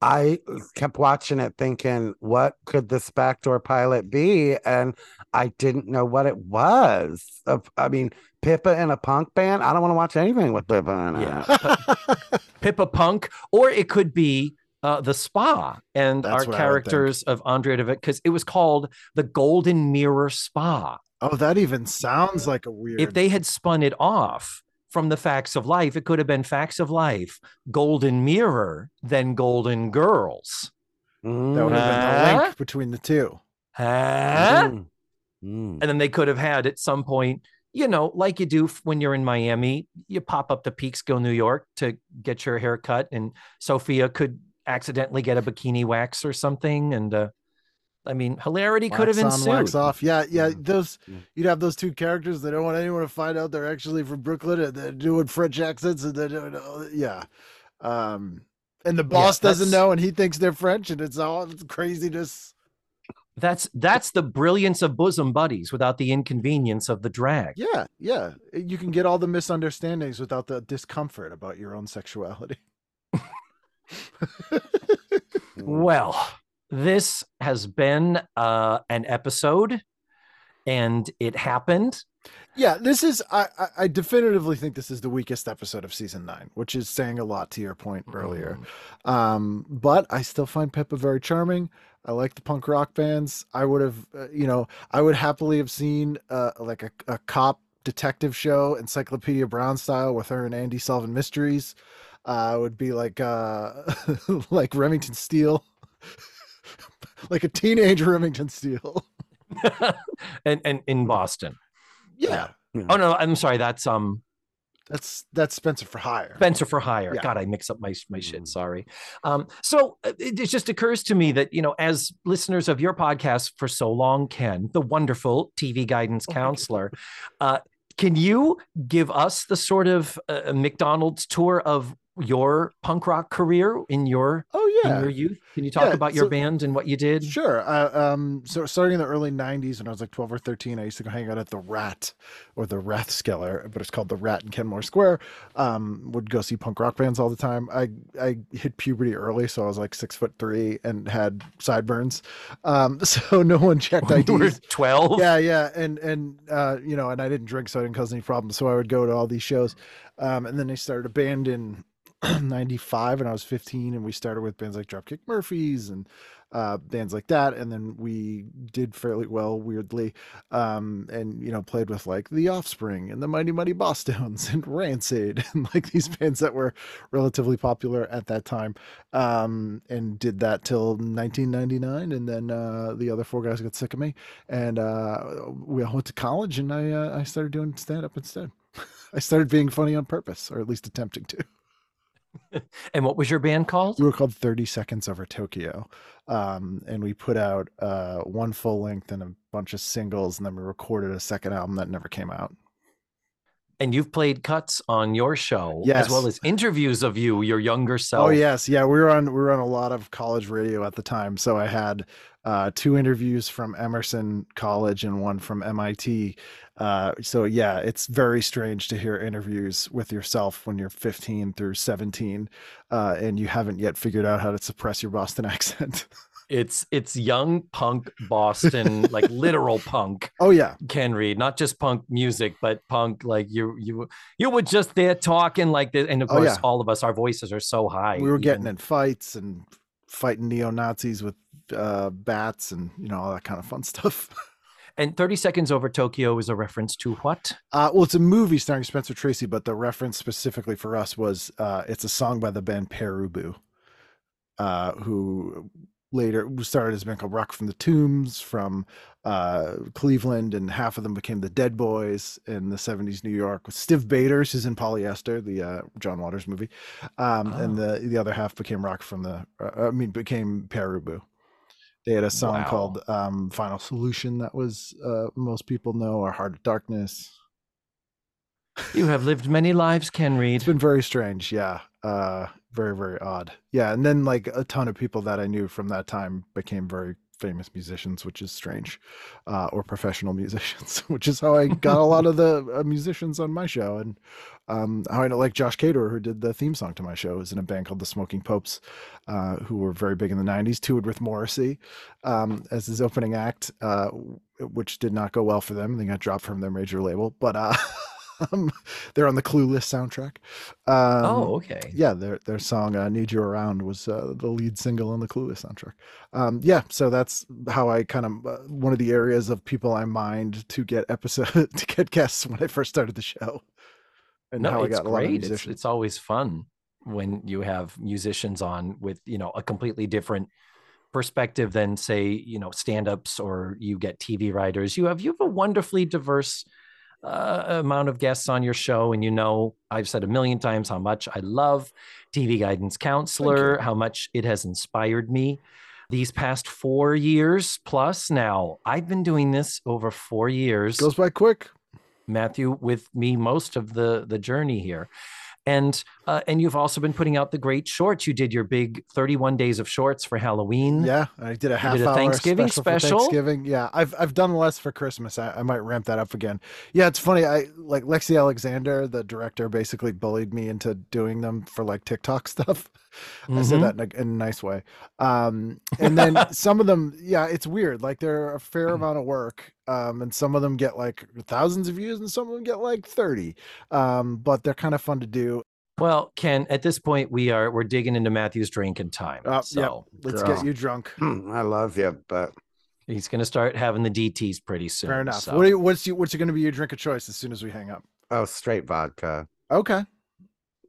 I kept watching it thinking, what could this backdoor pilot be? And I didn't know what it was. I mean, Pippa in a punk band. I don't want to watch anything with Pippa in it. Yeah. (laughs) Pippa Punk, or it could be uh, the spa and That's our what I would characters of Andre Devitt, because it was called the Golden Mirror Spa. oh that even sounds like a weird If they had spun it off from the Facts of Life, it could have been Facts of Life, Golden Mirror, then Golden Girls. that would have been the link between the two Huh? Mm. Mm. And then they could have had at some point, you know, like you do when you're in Miami, you pop up to Peekskill, New York to get your hair cut, and Sophia could accidentally get a bikini wax or something. And uh, I mean, hilarity could have wax on, wax off yeah yeah Mm. those Yeah. you'd have those two characters they don't want anyone to find out they're actually from brooklyn and they're doing french accents and they're doing all- yeah um and the boss doesn't know and he thinks they're french and it's all craziness That's that's the brilliance of bosom buddies without the inconvenience of the drag. Yeah, yeah. You can get all the misunderstandings without the discomfort about your own sexuality. (laughs) Well, this has been uh, an episode, and it happened. Yeah, this is I, I definitively think this is the weakest episode of season nine, which is saying a lot to your point earlier. Mm. Um, but I still find Pippa very charming. I like the punk rock bands. I would have, uh, you know, I would happily have seen uh, like a, a cop detective show, Encyclopedia Brown style, with her and Andy solving mysteries. Uh, would be like uh, (laughs) like Remington Steele, (laughs) like a teenage (laughs) Remington Steele. (laughs) and and in Boston. Yeah, Oh no, I'm sorry. That's um that's that's Spenser for Hire. Spenser for Hire. Yeah. God, I mix up my my shit. Mm. Sorry. Um, so uh, it, it just occurs to me that you know, as listeners of your podcast for so long, Ken, the wonderful TV guidance Oh, counselor, uh, can you give us the sort of uh, McDonald's tour of your punk rock career in your Oh in yeah, your youth? Can you talk Yeah, about your so- band and what you did? Sure. Uh, um, so starting in the early '90s, when I was like 12 or 13, I used to go hang out at the Rat or the Rathskeller, but it's called the Rat in Kenmore Square. Um, would go see punk rock bands all the time. I I hit puberty early, so I was like six foot three and had sideburns. Um, (laughs) so no one checked You were IDs. twelve. yeah yeah and and uh you know and i didn't drink so i didn't cause any problems so i would go to all these shows um and then they started a band in (clears throat) 95 and i was 15 and we started with bands like dropkick murphys and uh bands like that and then we did fairly well weirdly um and you know played with like the offspring and the mighty mighty Bosstones and rancid (laughs) and like these bands that were relatively popular at that time um and did that till 1999 and then uh the other four guys got sick of me and uh we all went to college and i uh, i started doing stand up instead. (laughs) I started being funny on purpose or at least attempting to (laughs) And what was your band called? we were called 30 seconds over tokyo um and we put out uh one full length and a bunch of singles and then we recorded a second album that never came out And you've played cuts on your show Yes. as well as interviews of you, your younger self. Oh yes, yeah. We were on we were on a lot of college radio at the time, so I had uh, two interviews from Emerson College and one from MIT. Uh, so yeah, it's very strange to hear interviews with yourself when you're 15 through 17, uh, and you haven't yet figured out how to suppress your Boston (laughs) accent. It's it's young punk Boston, like literal punk. (laughs) oh yeah, Ken Reid, not just punk music, but punk like you you you were just there talking like this, and of Oh, course yeah. all of us, our voices are so high. we were getting in fights and fighting neo Nazis with uh, bats and you know all that kind of fun stuff. (laughs) And thirty seconds over Tokyo is a reference to what? Uh, well, it's a movie starring Spencer Tracy, but the reference specifically for us was uh, it's a song by the band Pere Ubu, uh, who later we started as a band called Rocket from the Tombs from uh, Cleveland, and half of them became the Dead Boys in the 70s New York with Stiv Bators, who's in Polyester, the uh, John Waters movie, um, and Oh. the the other half became Rock from the, uh, I mean, became Pere Ubu. They had a song Wow. called um, "Final Solution" that was uh, most people know, or "Heart of Darkness." You have lived many lives, Ken Reid. It's been very strange, yeah. Uh, very very odd, yeah. And then like a ton of people that I knew from that time became very famous musicians, which is strange, uh, or professional (laughs) musicians, which is how I got a lot of the uh, musicians on my show, and um, how I know like Josh Caterer, who did the theme song to my show, is in a band called the Smoking Popes, uh, who were very big in the '90s. Toured with Morrissey um, as his opening act, uh, which did not go well for them. They got dropped from their major label, but uh, (laughs) um, (laughs) they're on the Clueless soundtrack. Um, oh, okay. yeah, their their song uh, "Need You Around" was uh, the lead single on the Clueless soundtrack. Um, yeah, so that's how I kind of uh, one of the areas of people I mined to get episode (laughs) to get guests when I first started the show, and no, how I it's got a lot of great. It's, it's always fun when you have musicians on with you know a completely different perspective than say you know stand-ups or you get TV writers. You have you have a wonderfully diverse uh, amount of guests on your show, and you know I've said a million times how much I love TV guidance counselor, how much it has inspired me. These past four years plus now, I've been doing this over four years. Goes by quick. Matthew with me most of the the journey here. And uh, and you've also been putting out the great shorts. You did your big 31 days of shorts for Halloween. Yeah, I did a half did a hour Thanksgiving special, special? Thanksgiving. Yeah, I've I've done less for Christmas. I, I might ramp that up again. Yeah, it's funny. I like Lexi Alexander, the director, basically bullied me into doing them for like TikTok (laughs) stuff. I said Mhm. that in a, in a nice way. Um, and then (laughs) some of them, yeah, it's weird. Like they're a fair amount of work. Um, and some of them get like thousands of views, and some of them get like thirty. Um, but they're kind of fun to do. Well, Ken, at this point we are we're digging into Matthew's drinking time. Uh, yep. Let's Girl. get you drunk. Hmm, I love you, but he's gonna start having the DTs pretty soon. Fair enough. so. What do you, what's you, what's going to be your drink of choice as soon as we hang up? oh, straight vodka. Okay.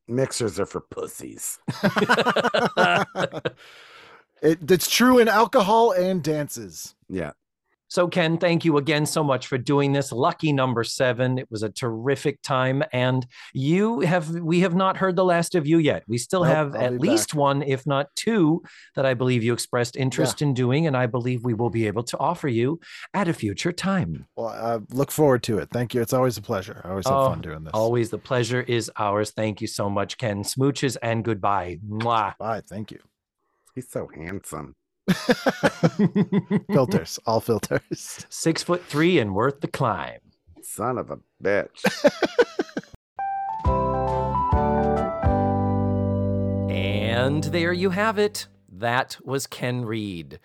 Mixers are for pussies. (laughs) (laughs) it, it's true in alcohol and dances. Yeah. So, Ken, thank you again so much for doing this. Lucky number seven. It was a terrific time. And you have, we have not heard the last of you yet. We still Nope, have I'll at least back. one, if not two, that I believe you expressed interest in doing. And I believe we will be able to offer you at a future time. Well, I look forward to it. Thank you. It's always a pleasure. I always have Oh, fun doing this. Always the pleasure is ours. Thank you so much, Ken. Smooches and goodbye. Mwah. Bye. Thank you. He's so handsome. (laughs) filters, all filters. Six foot three and worth the climb. Son of a bitch. And there you have it. That was Ken Reid.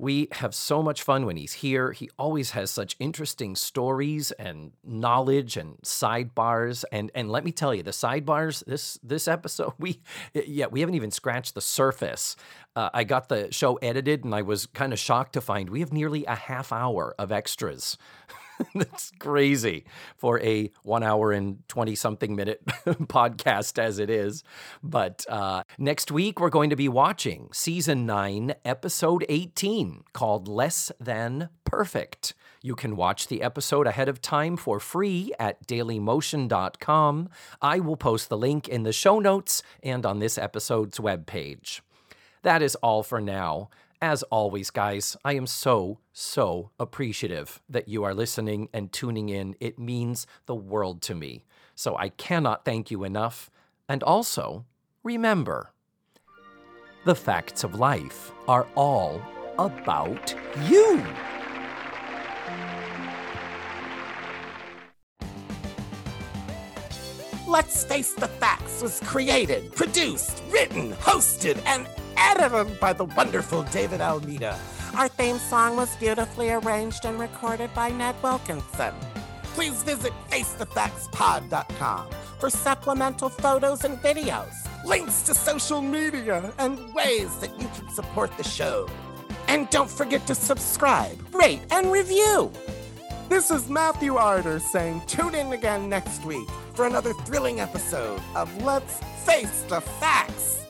We have so much fun when he's here. He always has such interesting stories and knowledge and sidebars. And and let me tell you, the sidebars this this episode, (laughs) we yeah we haven't even scratched the surface. Uh, I got the show edited, and I was kind of shocked to find we have nearly a half hour of extras. (laughs) (laughs) That's crazy for a one hour and 20 something minute (laughs) podcast as it is. But uh, next week, we're going to be watching season nine, episode 18, called Less Than Perfect. You can watch the episode ahead of time for free at dailymotion.com. I will post the link in the show notes and on this episode's webpage. That is all for now. As always, guys, I am so, so appreciative that you are listening and tuning in. It means the world to me. So I cannot thank you enough. And also, remember the facts of life are all about you. Let's Face the Facts was created, produced, written, hosted, and edited by the wonderful David Almeida. Our theme song was beautifully arranged and recorded by Ned Wilkinson. Please visit FaceTheFactsPod.com for supplemental photos and videos, links to social media, and ways that you can support the show. And don't forget to subscribe, rate, and review. This is Matthew Arder saying tune in again next week for another thrilling episode of Let's Face the Facts.